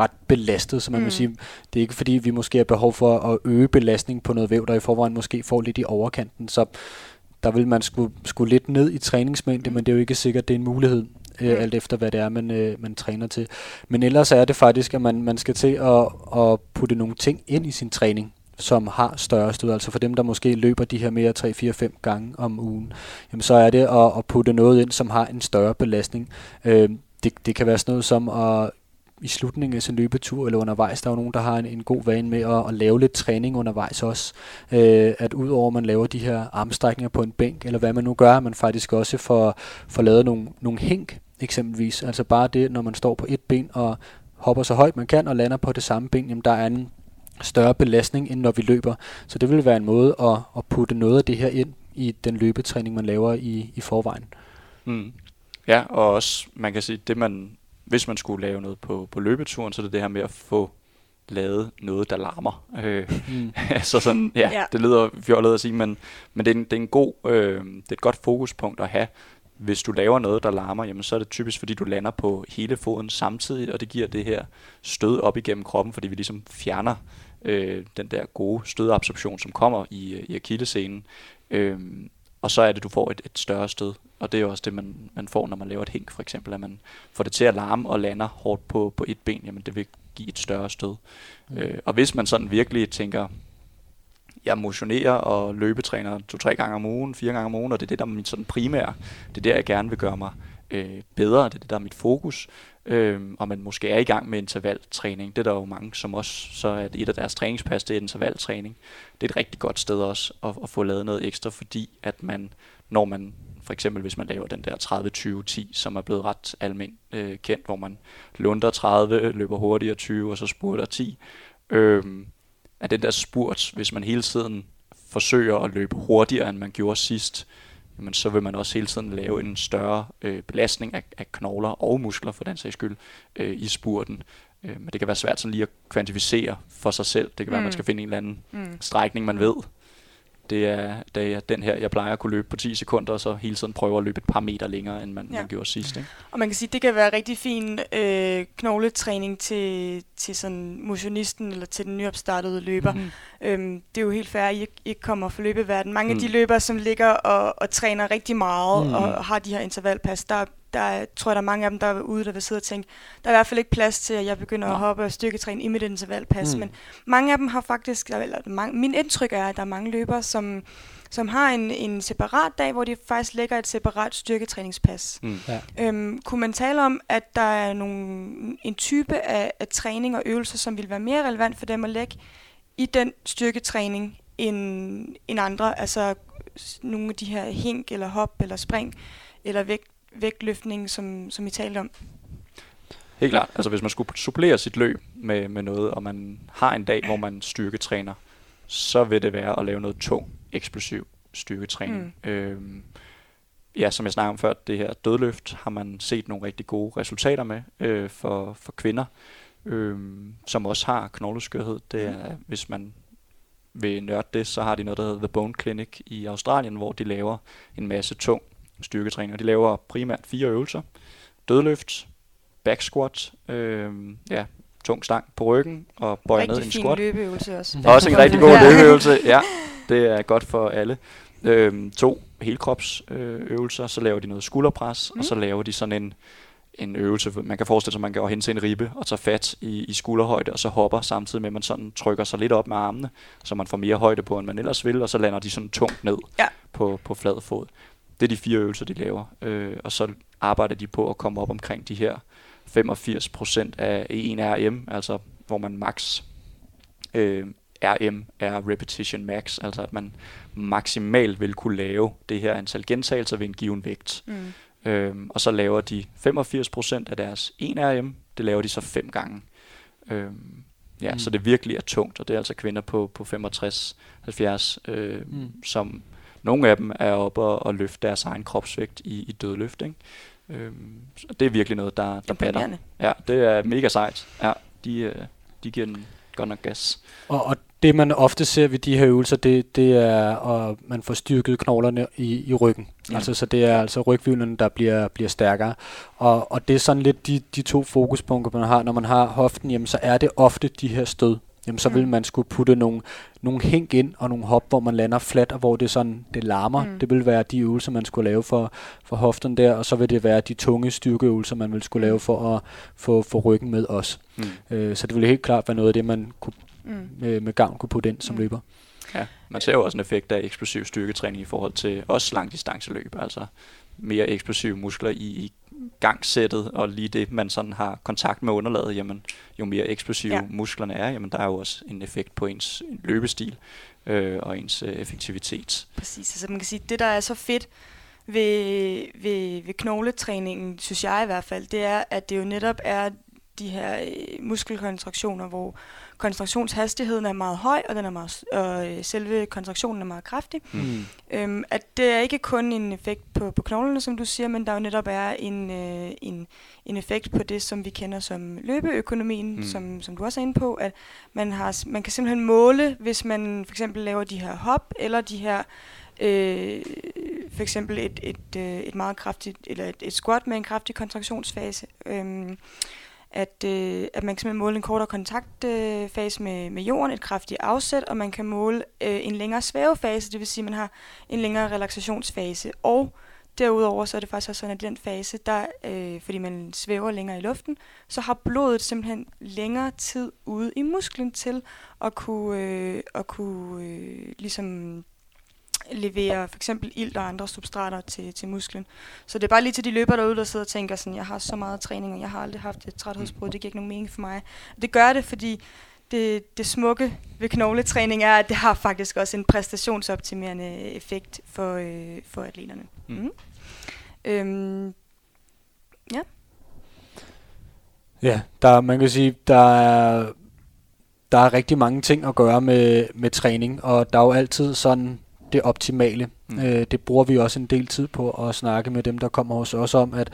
Speaker 3: ret belastet, så man mm.
Speaker 1: Mm.
Speaker 3: kan sige, det er ikke fordi, vi måske har behov for at øge belastning på noget væv, der i forvejen måske får lidt i overkanten, så der vil man skulle, skulle lidt ned i træningsmængde,
Speaker 1: Mm.
Speaker 3: men det er jo ikke sikkert, det er en mulighed,
Speaker 1: Mm.
Speaker 3: øh, alt efter hvad det er, man, øh, man træner til. Men ellers er det faktisk, at man, man skal til at, at putte nogle ting ind i sin træning, som har større stød. Altså for dem, der måske løber de her mere 3, 4, 5 gange om ugen, jamen så er det at, at putte noget ind, som har en større belastning. Øh, det, det kan være sådan noget som at i slutningen af sin løbetur eller undervejs, der er jo nogen, der har en, en god vane med at, at lave lidt træning undervejs også. Øh, at udover at man laver de her armstrækninger på en bænk, eller hvad man nu gør, at man faktisk også får, får lavet nogle, nogle hænk eksempelvis. Altså bare det, når man står på et ben og hopper så højt man kan og lander på det samme ben, jamen der er en større belastning, end når vi løber. Så det vil være en måde at, at putte noget af det her ind i den løbetræning, man laver i, i forvejen.
Speaker 2: Mm. Ja, og også, man kan sige, det man, hvis man skulle lave noget på, på løbeturen, så er det det her med at få lavet noget, der larmer. Øh,
Speaker 3: Mm.
Speaker 2: altså sådan, ja,
Speaker 1: Ja.
Speaker 2: det lyder fjollet at sige, men, men det, er en, det er en god, øh, det er et godt fokuspunkt at have. Hvis du laver noget, der larmer, jamen så er det typisk, fordi du lander på hele foden samtidig, og det giver det her stød op igennem kroppen, fordi vi ligesom fjerner øh, den der gode stødabsorption, som kommer i, i akillescenen. Øh, og så er det, du får et, et større stød. Og det er jo også det, man, man får, når man laver et hink, for eksempel, at man får det til at larme og lander hårdt på, på et ben, jamen det vil give et større stød. Mm. Øh, og hvis man sådan virkelig tænker, jeg motionerer og løbetræner to-tre gange om ugen, fire gange om ugen, og det er det, der er mit sådan primære, det er der, jeg gerne vil gøre mig øh, bedre, det er det, der er mit fokus, øh, og man måske er i gang med intervaltræning, det er der jo mange, som også, så er et af deres træningspas, det er intervaltræning. Det er et rigtig godt sted også at, at få lavet noget ekstra, fordi at man, når man for eksempel hvis man laver den der 30-20-10, som er blevet ret almindeligt øh, kendt, hvor man lunder 30, løber hurtigere 20, og så spurter 10. Øhm, at den der spurt, hvis man hele tiden forsøger at løbe hurtigere, end man gjorde sidst, jamen så vil man også hele tiden lave en større øh, belastning af, af knogler og muskler for den sags skyld øh, i spurten. Øh, men det kan være svært sådan lige at kvantificere for sig selv. Det kan være, at
Speaker 1: Mm.
Speaker 2: man skal finde en eller anden
Speaker 1: Mm.
Speaker 2: strækning, man ved. Det er, det er den her, jeg plejer at kunne løbe på 10 sekunder, og så hele tiden prøve at løbe et par meter længere, end man,
Speaker 1: Ja.
Speaker 2: man gjorde sidst. Ikke?
Speaker 1: Og man kan sige, at det kan være rigtig fin øh, knogletræning til, til sådan motionisten eller til den nyopstartede løber.
Speaker 2: Mhm.
Speaker 1: Øhm, det er jo helt fair, at I ikke, kommer fra løbeverden. Mange mm. af de
Speaker 2: Mm.
Speaker 1: løbere, som ligger og, og træner rigtig meget
Speaker 3: Mm.
Speaker 1: mm. og har de her intervalpas, der der tror jeg, der er mange af dem, der er ude, der vil sidde og tænke, der er i hvert fald ikke plads til, at jeg begynder
Speaker 2: Nå.
Speaker 1: at hoppe og styrketræne i mit intervalpas.
Speaker 3: Mm.
Speaker 1: Men mange af dem har faktisk, eller mange, min indtryk er, at der er mange løbere, som, som har en, en separat dag, hvor de faktisk lægger et separat styrketræningspas.
Speaker 2: Mm.
Speaker 3: Ja.
Speaker 1: Øhm, kunne man tale om, at der er nogle, en type af, af træning og øvelser, som vil være mere relevant for dem at lægge i den styrketræning end, end andre? Altså nogle af de her hink eller hop eller spring eller vægt, vægtløftning, som, som I talte om.
Speaker 2: Helt klart. Altså hvis man skulle supplere sit løb med, med noget, og man har en dag, hvor man styrketræner, så vil det være at lave noget tung, eksplosiv styrketræning. Mm. Øhm, ja, som jeg snakkede om før, det her dødløft har man set nogle rigtig gode resultater med øh, for, for kvinder, øh, som også har knogleskørhed. Det er, hvis man vil nørde det, så har de noget, der hedder The Bone Clinic i Australien, hvor de laver en masse tung styrketræning. Og de laver primært fire øvelser. Dødløft, back squat, øh, ja, tung stang på ryggen og bøjer ned i en
Speaker 1: Rigtig fin
Speaker 2: squat.
Speaker 1: løbeøvelse også.
Speaker 2: Også en rigtig god løbeøvelse. Ja, det er godt for alle. Øhm, to helkropsøvelser, øh, øvelser. så laver de noget skulderpres, mm. og så laver de sådan en, en øvelse. Man kan forestille sig, at man går hen til en ribbe og tager fat i, i skulderhøjde, og så hopper samtidig med, at man sådan trykker sig lidt op med armene, så man får mere højde på, end man ellers vil, og så lander de sådan tungt ned
Speaker 1: Ja.
Speaker 2: på, på flad fod. Det er de fire øvelser, de laver. Øh, og så arbejder de på at komme op omkring de her 85% af en RM, altså hvor man max øh, RM er repetition max, altså at man maksimalt vil kunne lave det her antal gentagelser ved en given vægt.
Speaker 1: Mm.
Speaker 2: Øhm, og så laver de 85% af deres 1 RM, det laver de så fem gange. Øhm, ja,
Speaker 3: Mm.
Speaker 2: så det virkelig er tungt, og det er altså kvinder på, på 65-70, øh,
Speaker 3: mm.
Speaker 2: som nogle af dem er oppe og, og løfte deres egen kropsvægt i, i dødløft. Ikke? Øhm, så det er virkelig noget, der, der batter. Ja, det er mega sejt. Ja, de, øh, de giver den godt nok gas.
Speaker 3: Og, og det man ofte ser ved de her øvelser, det, det er, at man får styrket knoglerne i, i ryggen. Ja.
Speaker 2: Ja.
Speaker 3: Altså, så det er altså rygvivlerne, der bliver, bliver stærkere. Og, og det er sådan lidt de, de to fokuspunkter, man har. Når man har hoften, jamen, så er det ofte de her stød. Jamen, så vil
Speaker 1: Mm.
Speaker 3: man skulle putte nogle, nogle hænk ind og nogle hop, hvor man lander fladt, og hvor det sådan, det larmer.
Speaker 1: Mm.
Speaker 3: Det vil være de øvelser, man skulle lave for, for hoften der, og så vil det være de tunge styrkeøvelser, man vil skulle lave for at få, få ryggen med også.
Speaker 2: Mm.
Speaker 3: Øh, så det vil helt klart være noget af det, man kunne,
Speaker 1: Mm.
Speaker 3: med, med gavn kunne putte ind som
Speaker 1: Mm.
Speaker 3: løber.
Speaker 2: Ja, man ser jo også en effekt af eksplosiv styrketræning i forhold til også langdistanceløb, altså mere eksplosive muskler i, i gangsættet, og lige det, man sådan har kontakt med underlaget, jamen, jo mere eksplosive
Speaker 1: Ja.
Speaker 2: musklerne er, jamen, der er jo også en effekt på ens løbestil øh, og ens øh, effektivitet.
Speaker 1: Præcis. Altså man kan sige, det der er så fedt ved, ved, ved knogletræningen, synes jeg i hvert fald, det er, at det jo netop er de her øh, muskelkontraktioner, hvor kontraktionshastigheden er meget høj, og, den er meget, og øh, selve kontraktionen er meget kraftig.
Speaker 2: Mm.
Speaker 1: Øhm, at det er ikke kun en effekt på, på knoglerne, som du siger, men der jo netop er en, øh, en, en effekt på det, som vi kender som løbeøkonomien, mm.
Speaker 2: Mm.
Speaker 1: som, som du også er inde på, at man, har, man kan simpelthen måle, hvis man for eksempel laver de her hop, eller de her øh, for eksempel et, et, øh, et meget kraftigt, eller et, et squat med en kraftig kontraktionsfase, øhm, at, øh, at man kan måle en kortere kontaktfase øh, med, med jorden, et kraftigt afsæt, og man kan måle øh, en længere svævefase, det vil sige, at man har en længere relaksationsfase. Og derudover så er det faktisk også sådan, at den fase, der, øh, fordi man svæver længere i luften, så har blodet simpelthen længere tid ude i musklen til at kunne, øh, at kunne øh, ligesom levere for eksempel ilt og andre substrater til, til musklen. Så det er bare lige til de løbere derude, der sidder og tænker sådan, jeg har så meget træning, og jeg har aldrig haft et træthedsbrud, det giver ikke nogen mening for mig. Det gør det, fordi det, det smukke ved knogletræning er, at det har faktisk også en præstationsoptimerende effekt for, øh, for atleterne. Mm.
Speaker 2: Mm.
Speaker 1: Øhm,
Speaker 3: Ja, der, man kan sige, der er, der er rigtig mange ting at gøre med, med træning, og der er jo altid sådan det optimale. Mm. Øh, det bruger vi også en del tid på at snakke med dem, der kommer hos os om, at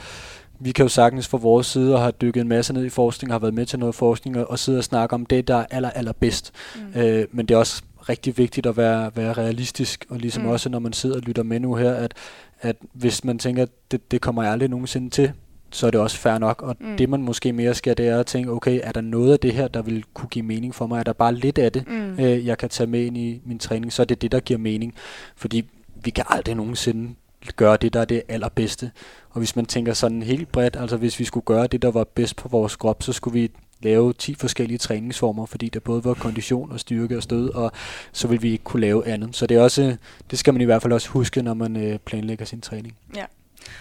Speaker 3: vi kan jo sagtens fra vores side og har dykket en masse ned i forskning, har været med til noget forskning og, og sidde og snakke om det, der er aller, allerbedst.
Speaker 1: mm.
Speaker 3: Øh, men det er også rigtig vigtigt at være, være realistisk, og ligesom
Speaker 1: mm.
Speaker 3: også når man sidder og lytter med nu her, at, at hvis man tænker, at det, det kommer jeg aldrig nogensinde til, så er det også fair nok. Og
Speaker 1: Mm.
Speaker 3: det man måske mere skal, det er at tænke, okay, er der noget af det her, der vil kunne give mening for mig? Er der bare lidt af det,
Speaker 1: Mm.
Speaker 3: øh, jeg kan tage med ind i min træning? Så er det det, der giver mening. Fordi vi kan aldrig nogensinde gøre det, der er det allerbedste. Og hvis man tænker sådan helt bredt, altså hvis vi skulle gøre det, der var bedst på vores krop, så skulle vi lave 10 forskellige træningsformer, fordi der både var kondition og styrke og stød, og så vil vi ikke kunne lave andet. Så det, er også, det skal man i hvert fald også huske, når man øh, planlægger sin træning.
Speaker 1: Ja.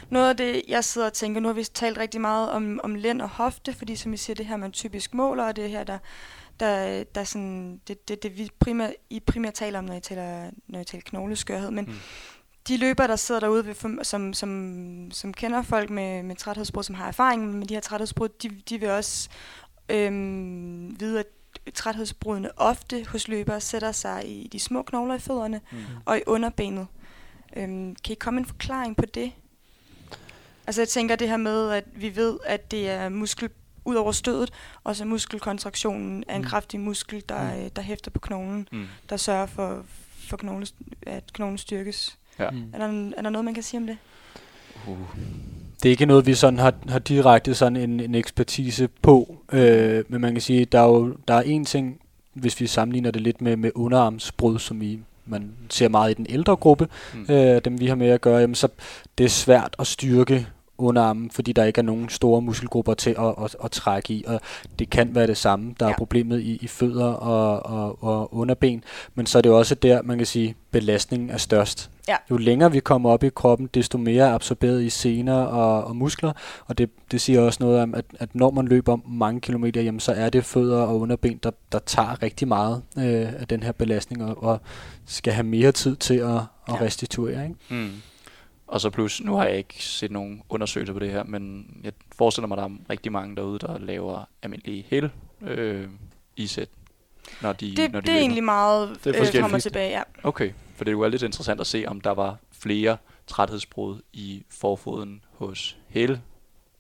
Speaker 1: Noget af det, jeg sidder og tænker, nu har vi talt rigtig meget om, om lænd og hofte, fordi som vi siger, det her man typisk måler, og det her, der, der, der sådan, det, det, det vi primært, I primært taler om, når I taler, når I taler knogleskørhed, men mm. de løbere, der sidder derude, ved, som, som, som kender folk med, med træthedsbrud, som har erfaring med de her træthedsbrud, de, de vil også øhm, vide, at træthedsbrudene ofte hos løbere sætter sig i de små knogler i fødderne mm. og i underbenet. Øhm, kan I komme en forklaring på det? Altså jeg tænker det her med, at vi ved, at det er muskel ud over stødet, og så muskelkontraktionen er en mm. kraftig muskel, der, mm. der hæfter på knoglen, mm. der sørger for, for knogle, at knoglen styrkes. Ja. Mm. Er, der, er der noget, man kan sige om det?
Speaker 3: Uh. Det er ikke noget, vi sådan har, har direkte sådan en, en ekspertise på, øh, men man kan sige, der er jo der er en ting, hvis vi sammenligner det lidt med, med underarmsbrud, som i man ser meget i den ældre gruppe, mm. øh, dem vi har med at gøre, jamen, så det er svært at styrke underarmen, fordi der ikke er nogen store muskelgrupper til at, at, at trække i, og det kan være det samme, der ja. er problemet i, i fødder og, og, og underben, men så er det også der, man kan sige, belastningen er størst. Ja. Jo længere vi kommer op i kroppen, desto mere er absorberet i sener og, og muskler, og det, det siger også noget om, at, at når man løber mange kilometer, jamen, så er det fødder og underben, der, der tager rigtig meget øh, af den her belastning, og, og skal have mere tid til at, at ja. restituere. Ikke? Mm.
Speaker 2: Og så plus, nu har jeg ikke set nogen undersøgelser på det her, men jeg forestiller mig, at der er rigtig mange derude, der laver almindelige hele øh, isæt,
Speaker 1: når de, det, når de det er egentlig meget det er øh, kommer tilbage, ja.
Speaker 2: Okay, for det er jo lidt interessant at se, om der var flere træthedsbrud i forfoden hos hele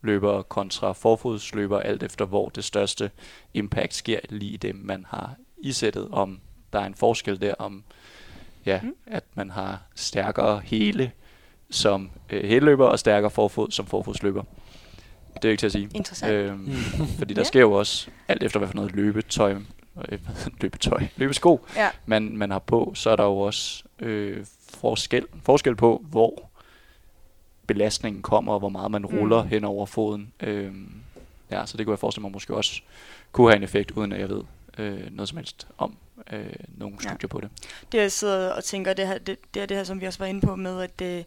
Speaker 2: løbere kontra forfodsløber, alt efter hvor det største impact sker lige det, man har isættet, om der er en forskel der, om ja, mm. at man har stærkere hele som øh, helløber og stærkere forfod som forfodsløber. Det er ikke til at sige.
Speaker 1: Interessant. Øhm,
Speaker 2: mm. fordi der yeah. sker jo også, alt efter hvad for noget løbetøj, øh, løbetøj, løbesko, ja. man, man har på, så er der jo også øh, forskel, forskel på, hvor belastningen kommer, og hvor meget man ruller mm. hen over foden. Øhm, ja, så det kunne jeg forestille mig måske også kunne have en effekt, uden at jeg ved øh, noget som helst om øh, nogle studier ja. på det.
Speaker 1: Det jeg sidder og tænker, det, her, det, det er det her, som vi også var inde på med, at det,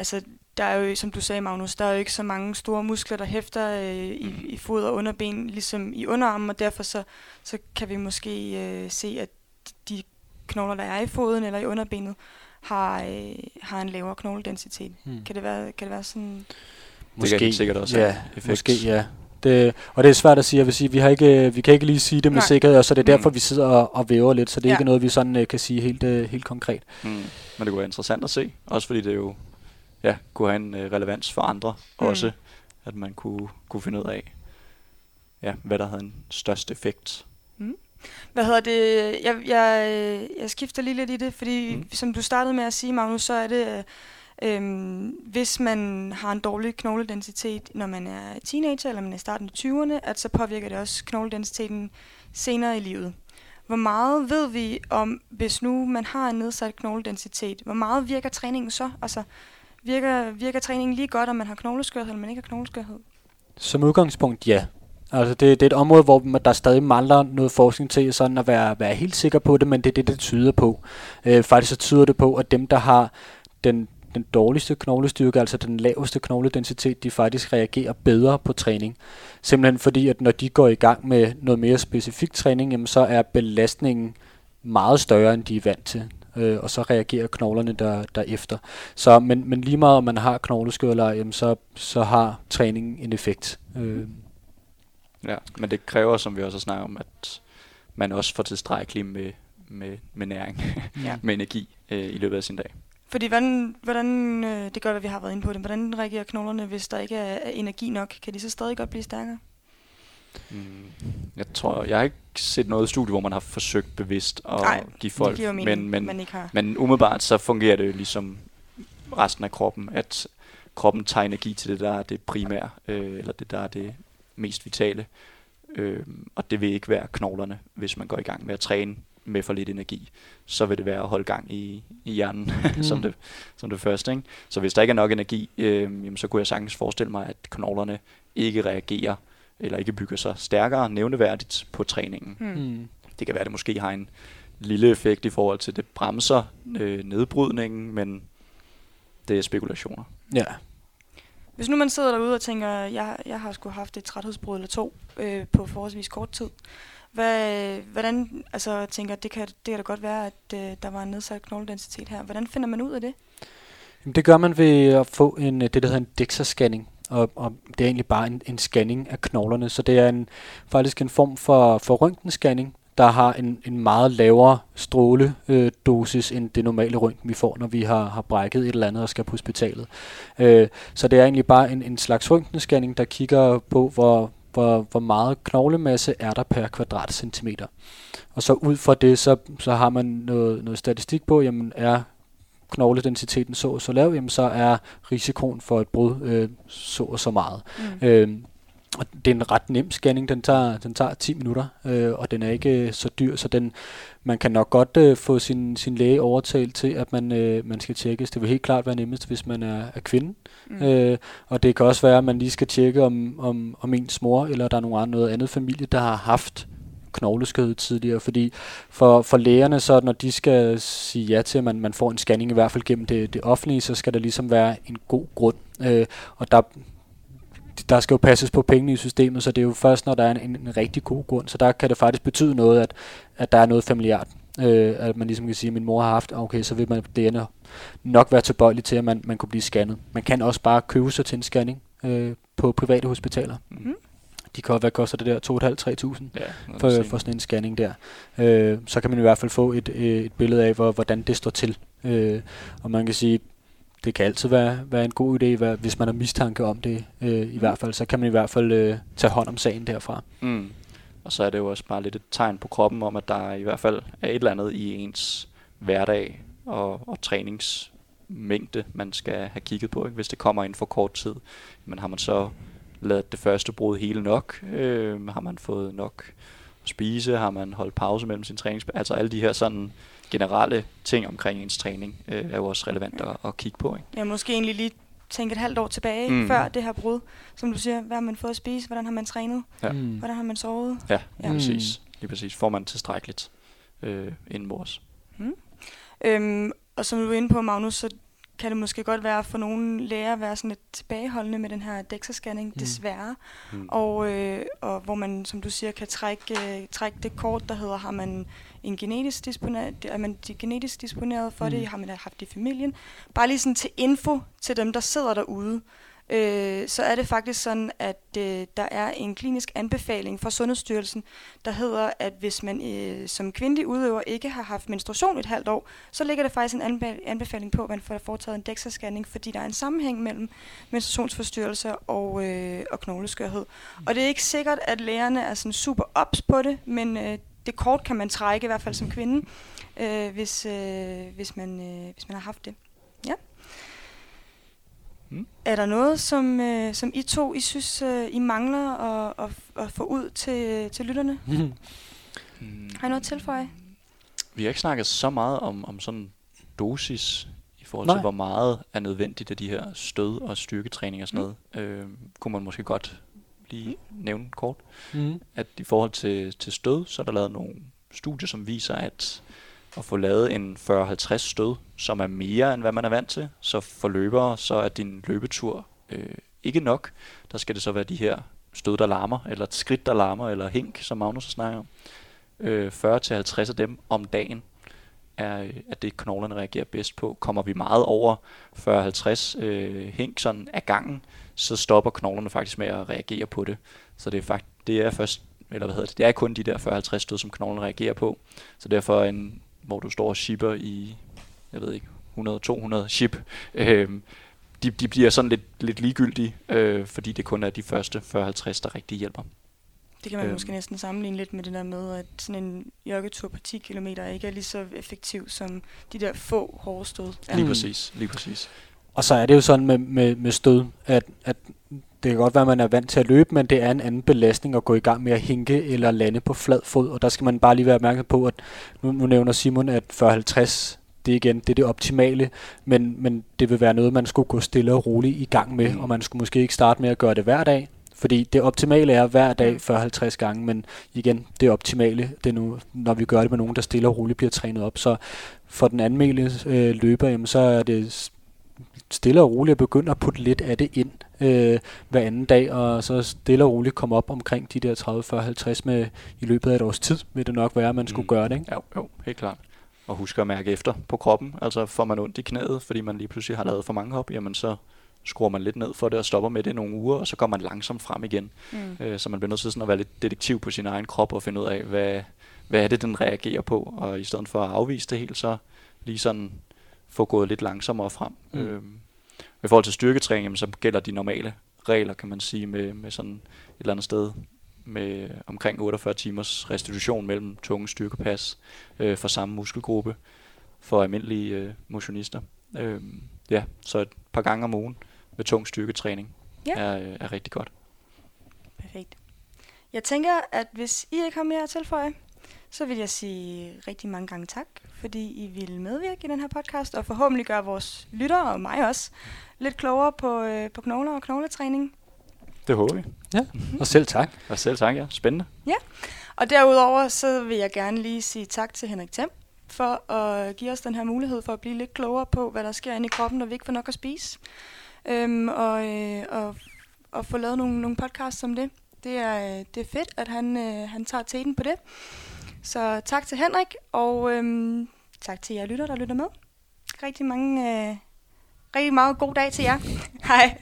Speaker 1: altså, der er jo, som du sagde, Magnus, der er jo ikke så mange store muskler, der hæfter øh, i, mm. i fod og underben, ligesom i underarmen, og derfor så, så kan vi måske øh, se, at de knogler, der er i foden eller i underbenet, har, øh, har en lavere knogledensitet. Mm. Kan, det være, kan det være sådan...
Speaker 2: Måske, det kan sikkert også
Speaker 3: ja, effekt. Måske, ja. Det, og det er svært at sige. Jeg vil sige, vi, har ikke, vi kan ikke lige sige det med Nej. sikkerhed, og så det er derfor, mm. vi sidder og, og væver lidt, så det er ja. ikke noget, vi sådan uh, kan sige helt, uh, helt konkret. Mm. Men
Speaker 2: det kunne være interessant at se, også fordi det jo ja, kunne have en uh, relevans for andre mm. også, at man kunne, kunne finde ud af, ja, hvad der havde en størst effekt.
Speaker 1: Mm. Hvad hedder det? Jeg, jeg, jeg skifter lige lidt i det, fordi mm. som du startede med at sige, Magnus, så er det... Øhm, hvis man har en dårlig knogledensitet, når man er teenager eller man er i starten af 20'erne, at så påvirker det også knogledensiteten senere i livet. Hvor meget ved vi om, hvis nu man har en nedsat knogledensitet, hvor meget virker træningen så? Altså, virker, virker træningen lige godt, om man har knogleskørhed eller man ikke har knogleskørhed?
Speaker 3: Som udgangspunkt, ja. Altså det, det er et område, hvor der stadig mangler noget forskning til sådan at være, være helt sikker på det, men det er det, det tyder på. Øh, faktisk så tyder det på, at dem, der har den, den dårligste knoglestyrke, altså den laveste knogledensitet, de faktisk reagerer bedre på træning. Simpelthen fordi, at når de går i gang med noget mere specifik træning, jamen, så er belastningen meget større, end de er vant til. Øh, og så reagerer knoglerne der, derefter. Så, men, men lige meget om man har knogleskørler, jamen, så, så har træningen en effekt. Øh.
Speaker 2: Ja, men det kræver, som vi også har snakket om, at man også får tilstrækkeligt med, med, med næring, ja. med energi øh, i løbet af sin dag.
Speaker 1: Fordi hvordan, hvordan øh, det gør, at vi har været inde på det, hvordan reagerer knoglerne, hvis der ikke er, er energi nok? Kan de så stadig godt blive stærkere?
Speaker 2: Mm, jeg tror, jeg har ikke set noget studie, hvor man har forsøgt bevidst at Nej, give folk,
Speaker 1: det mening, men, men, man ikke har.
Speaker 2: men umiddelbart så fungerer det ligesom resten af kroppen, at kroppen tager energi til det, der er det primære, øh, eller det, der er det mest vitale. Øh, og det vil ikke være knoglerne, hvis man går i gang med at træne med for lidt energi, så vil det være at holde gang i, i hjernen mm. som, det, som det første. Ikke? Så hvis der ikke er nok energi, øh, jamen, så kunne jeg sagtens forestille mig, at knoglerne ikke reagerer eller ikke bygger sig stærkere nævneværdigt på træningen. Mm. Det kan være, at det måske har en lille effekt i forhold til, det bremser øh, nedbrydningen, men det er spekulationer.
Speaker 3: Ja.
Speaker 1: Hvis nu man sidder derude og tænker, jeg, jeg har sgu haft et træthedsbrud eller to øh, på forholdsvis kort tid, hvad, hvordan, altså tænker, det kan, det kan da godt være, at øh, der var en nedsat knogledensitet her. Hvordan finder man ud af det?
Speaker 3: Jamen, det gør man ved at få en, det, der hedder en DEXA-scanning, og, og det er egentlig bare en, en scanning af knoglerne, så det er en, faktisk en form for, for røntgenscanning, der har en, en meget lavere stråledosis øh, end det normale røntgen, vi får, når vi har, har brækket et eller andet og skal på hospitalet. Øh, så det er egentlig bare en, en slags røntgenscanning, der kigger på, hvor, hvor, hvor meget knoglemasse er der per kvadratcentimeter. Og så ud fra det, så, så har man noget, noget statistik på, jamen er knogledensiteten så og så lav, jamen så er risikoen for et brud øh, så og så meget. Mm. Øh, og det er en ret nem scanning, den tager, den tager 10 minutter, øh, og den er ikke øh, så dyr, så den, man kan nok godt øh, få sin, sin læge overtalt til, at man, øh, man skal tjekkes. Det vil helt klart være nemmest, hvis man er, er kvinde. Mm. Øh, og det kan også være, at man lige skal tjekke, om, om, om ens mor, eller der er nogen andre, noget andet familie, der har haft knogleskød tidligere, fordi for, for lægerne, så når de skal sige ja til, at man, man får en scanning, i hvert fald gennem det, det offentlige, så skal der ligesom være en god grund. Øh, og der der skal jo passes på pengene i systemet, så det er jo først, når der er en, en rigtig god grund. Så der kan det faktisk betyde noget, at, at der er noget familiært. Øh, at man ligesom kan sige, at min mor har haft, okay, så vil man det nok være tilbøjelig til, at man, man kunne blive scannet. Man kan også bare købe sig til en scanning øh, på private hospitaler. Mm-hmm. De kan, hvad koster det der? 2.500-3.000 ja, for, for sådan en scanning der. Øh, så kan man i hvert fald få et, et billede af, hvor, hvordan det står til. Øh, og man kan sige, det kan altid være, være en god idé, hvis man har mistanke om det øh, i mm. hvert fald. Så kan man i hvert fald øh, tage hånd om sagen derfra.
Speaker 2: Mm. Og så er det jo også bare lidt et tegn på kroppen om, at der i hvert fald er et eller andet i ens hverdag og, og træningsmængde, man skal have kigget på. Ikke? Hvis det kommer ind for kort tid, men har man så lavet det første brud hele nok? Øh, har man fået nok at spise? Har man holdt pause mellem sin træning? Altså alle de her sådan generelle ting omkring ens træning øh, er jo også relevant at, at kigge på. Ikke?
Speaker 1: Ja, måske egentlig lige tænke et halvt år tilbage, mm. før det her brud. Som du siger, hvad har man fået at spise? Hvordan har man trænet? Ja. Mm. Hvordan har man sovet?
Speaker 2: Ja, ja. Lige, præcis. lige præcis. Får man tilstrækkeligt øh, indenbords. Mm.
Speaker 1: Øhm, og som du er inde på, Magnus, så kan det måske godt være for nogle læger være sådan lidt tilbageholdende med den her DEXA-scanning, mm. desværre. Mm. Og, øh, og hvor man, som du siger, kan trække, øh, trække det kort, der hedder, har man en genetisk disponeret, er man genetisk disponeret for mm. det, har man haft det i familien. Bare lige sådan til info til dem, der sidder derude øh, så er det faktisk sådan, at øh, der er en klinisk anbefaling fra Sundhedsstyrelsen, der hedder, at hvis man øh, som kvindelig udøver ikke har haft menstruation et halvt år, så ligger der faktisk en anbefaling på, at man får foretaget en DEXA-scanning, fordi der er en sammenhæng mellem menstruationsforstyrrelser og, øh, og knogleskørhed. Mm. Og det er ikke sikkert, at lægerne er sådan super ops på det, men øh, det kort kan man trække, i hvert fald som kvinde, øh, hvis, øh, hvis, man, øh, hvis man har haft det. Ja. Mm. Er der noget, som, øh, som I to I synes, øh, I mangler at, at, at få ud til, til lytterne? Mm. Har I noget tilføje?
Speaker 2: Vi har ikke snakket så meget om, om sådan dosis i forhold Nej. til, hvor meget er nødvendigt af de her stød- og styrketræning og sådan mm. noget. Øh, kunne man måske godt lige mm. nævne kort. Mm. At i forhold til, til stød, så er der lavet nogle studier, som viser, at at få lavet en 40-50 stød, som er mere end hvad man er vant til. Så for løbere, så er din løbetur øh, ikke nok. Der skal det så være de her stød, der larmer, eller et skridt, der larmer, eller hink, som Magnus snakker om. Øh, 40-50 af dem om dagen er, øh, er det, knoglerne reagerer bedst på. Kommer vi meget over 40-50 øh, hink sådan af gangen, så stopper knoglerne faktisk med at reagere på det. Så det er, faktisk, det er først eller hvad hedder det, det er kun de der 40-50 stød, som knoglen reagerer på. Så derfor en hvor du står og shipper i, jeg ved ikke, 100-200 ship, øh, de, de bliver sådan lidt, lidt ligegyldige, øh, fordi det kun er de første 40-50, der rigtig hjælper.
Speaker 1: Det kan man øhm. måske næsten sammenligne lidt med det der med, at sådan en joggetur på 10 km ikke er lige så effektiv som de der få hårde stød.
Speaker 2: Lige præcis, lige præcis.
Speaker 3: Og så er det jo sådan med, med, med stød, at, at det kan godt være, at man er vant til at løbe, men det er en anden belastning at gå i gang med at hinke eller lande på flad fod, og der skal man bare lige være opmærksom på, at nu, nu nævner Simon, at 40-50 det igen det, er det optimale, men, men det vil være noget, man skulle gå stille og roligt i gang med, mm. og man skulle måske ikke starte med at gøre det hver dag, fordi det optimale er hver dag 40-50 mm. gange, men igen, det optimale, det er nu, når vi gør det med nogen, der stille og roligt bliver trænet op. Så for den anmeldte øh, løber, jamen, så er det stille og roligt at begynde at putte lidt af det ind øh, hver anden dag, og så stille og roligt komme op omkring de der 30, 40, 50 med i løbet af et års tid, vil det nok være, at man skulle mm. gøre det. Ikke?
Speaker 2: Jo, jo, helt klart. Og husk at mærke efter på kroppen, altså får man ondt i knæet, fordi man lige pludselig har lavet for mange hop, jamen så skruer man lidt ned for det og stopper med det nogle uger, og så kommer man langsomt frem igen. Mm. Øh, så man bliver nødt til sådan at være lidt detektiv på sin egen krop og finde ud af, hvad, hvad er det, den reagerer på, og i stedet for at afvise det helt, så lige sådan få gået lidt langsommere frem. Mm. Øh, I forhold til styrketræning, så gælder de normale regler, kan man sige, med, med sådan et eller andet sted med omkring 48 timers restitution mellem tunge styrkepas øh, for samme muskelgruppe for almindelige øh, motionister. Øh, ja, så et par gange om ugen med tung styrketræning ja. er, er rigtig godt.
Speaker 1: Perfekt. Jeg tænker, at hvis I ikke har mere at tilføje, så vil jeg sige rigtig mange gange tak, fordi I vil medvirke i den her podcast, og forhåbentlig gøre vores lyttere og mig også lidt klogere på, øh, på knogler og knogletræning.
Speaker 2: Det håber vi.
Speaker 3: Ja, og selv tak.
Speaker 2: Og selv tak, ja. Spændende.
Speaker 1: Ja, og derudover så vil jeg gerne lige sige tak til Henrik Thiem for at give os den her mulighed for at blive lidt klogere på, hvad der sker inde i kroppen, når vi ikke får nok at spise. Øhm, og, øh, og, og få lavet nogle, nogle podcasts om det. Det er, det er fedt, at han, øh, han tager teten på det. Så tak til Henrik, og øhm, tak til jer lytter, der lytter med. Rigtig mange, øh, rigtig meget god dag til jer. Hej.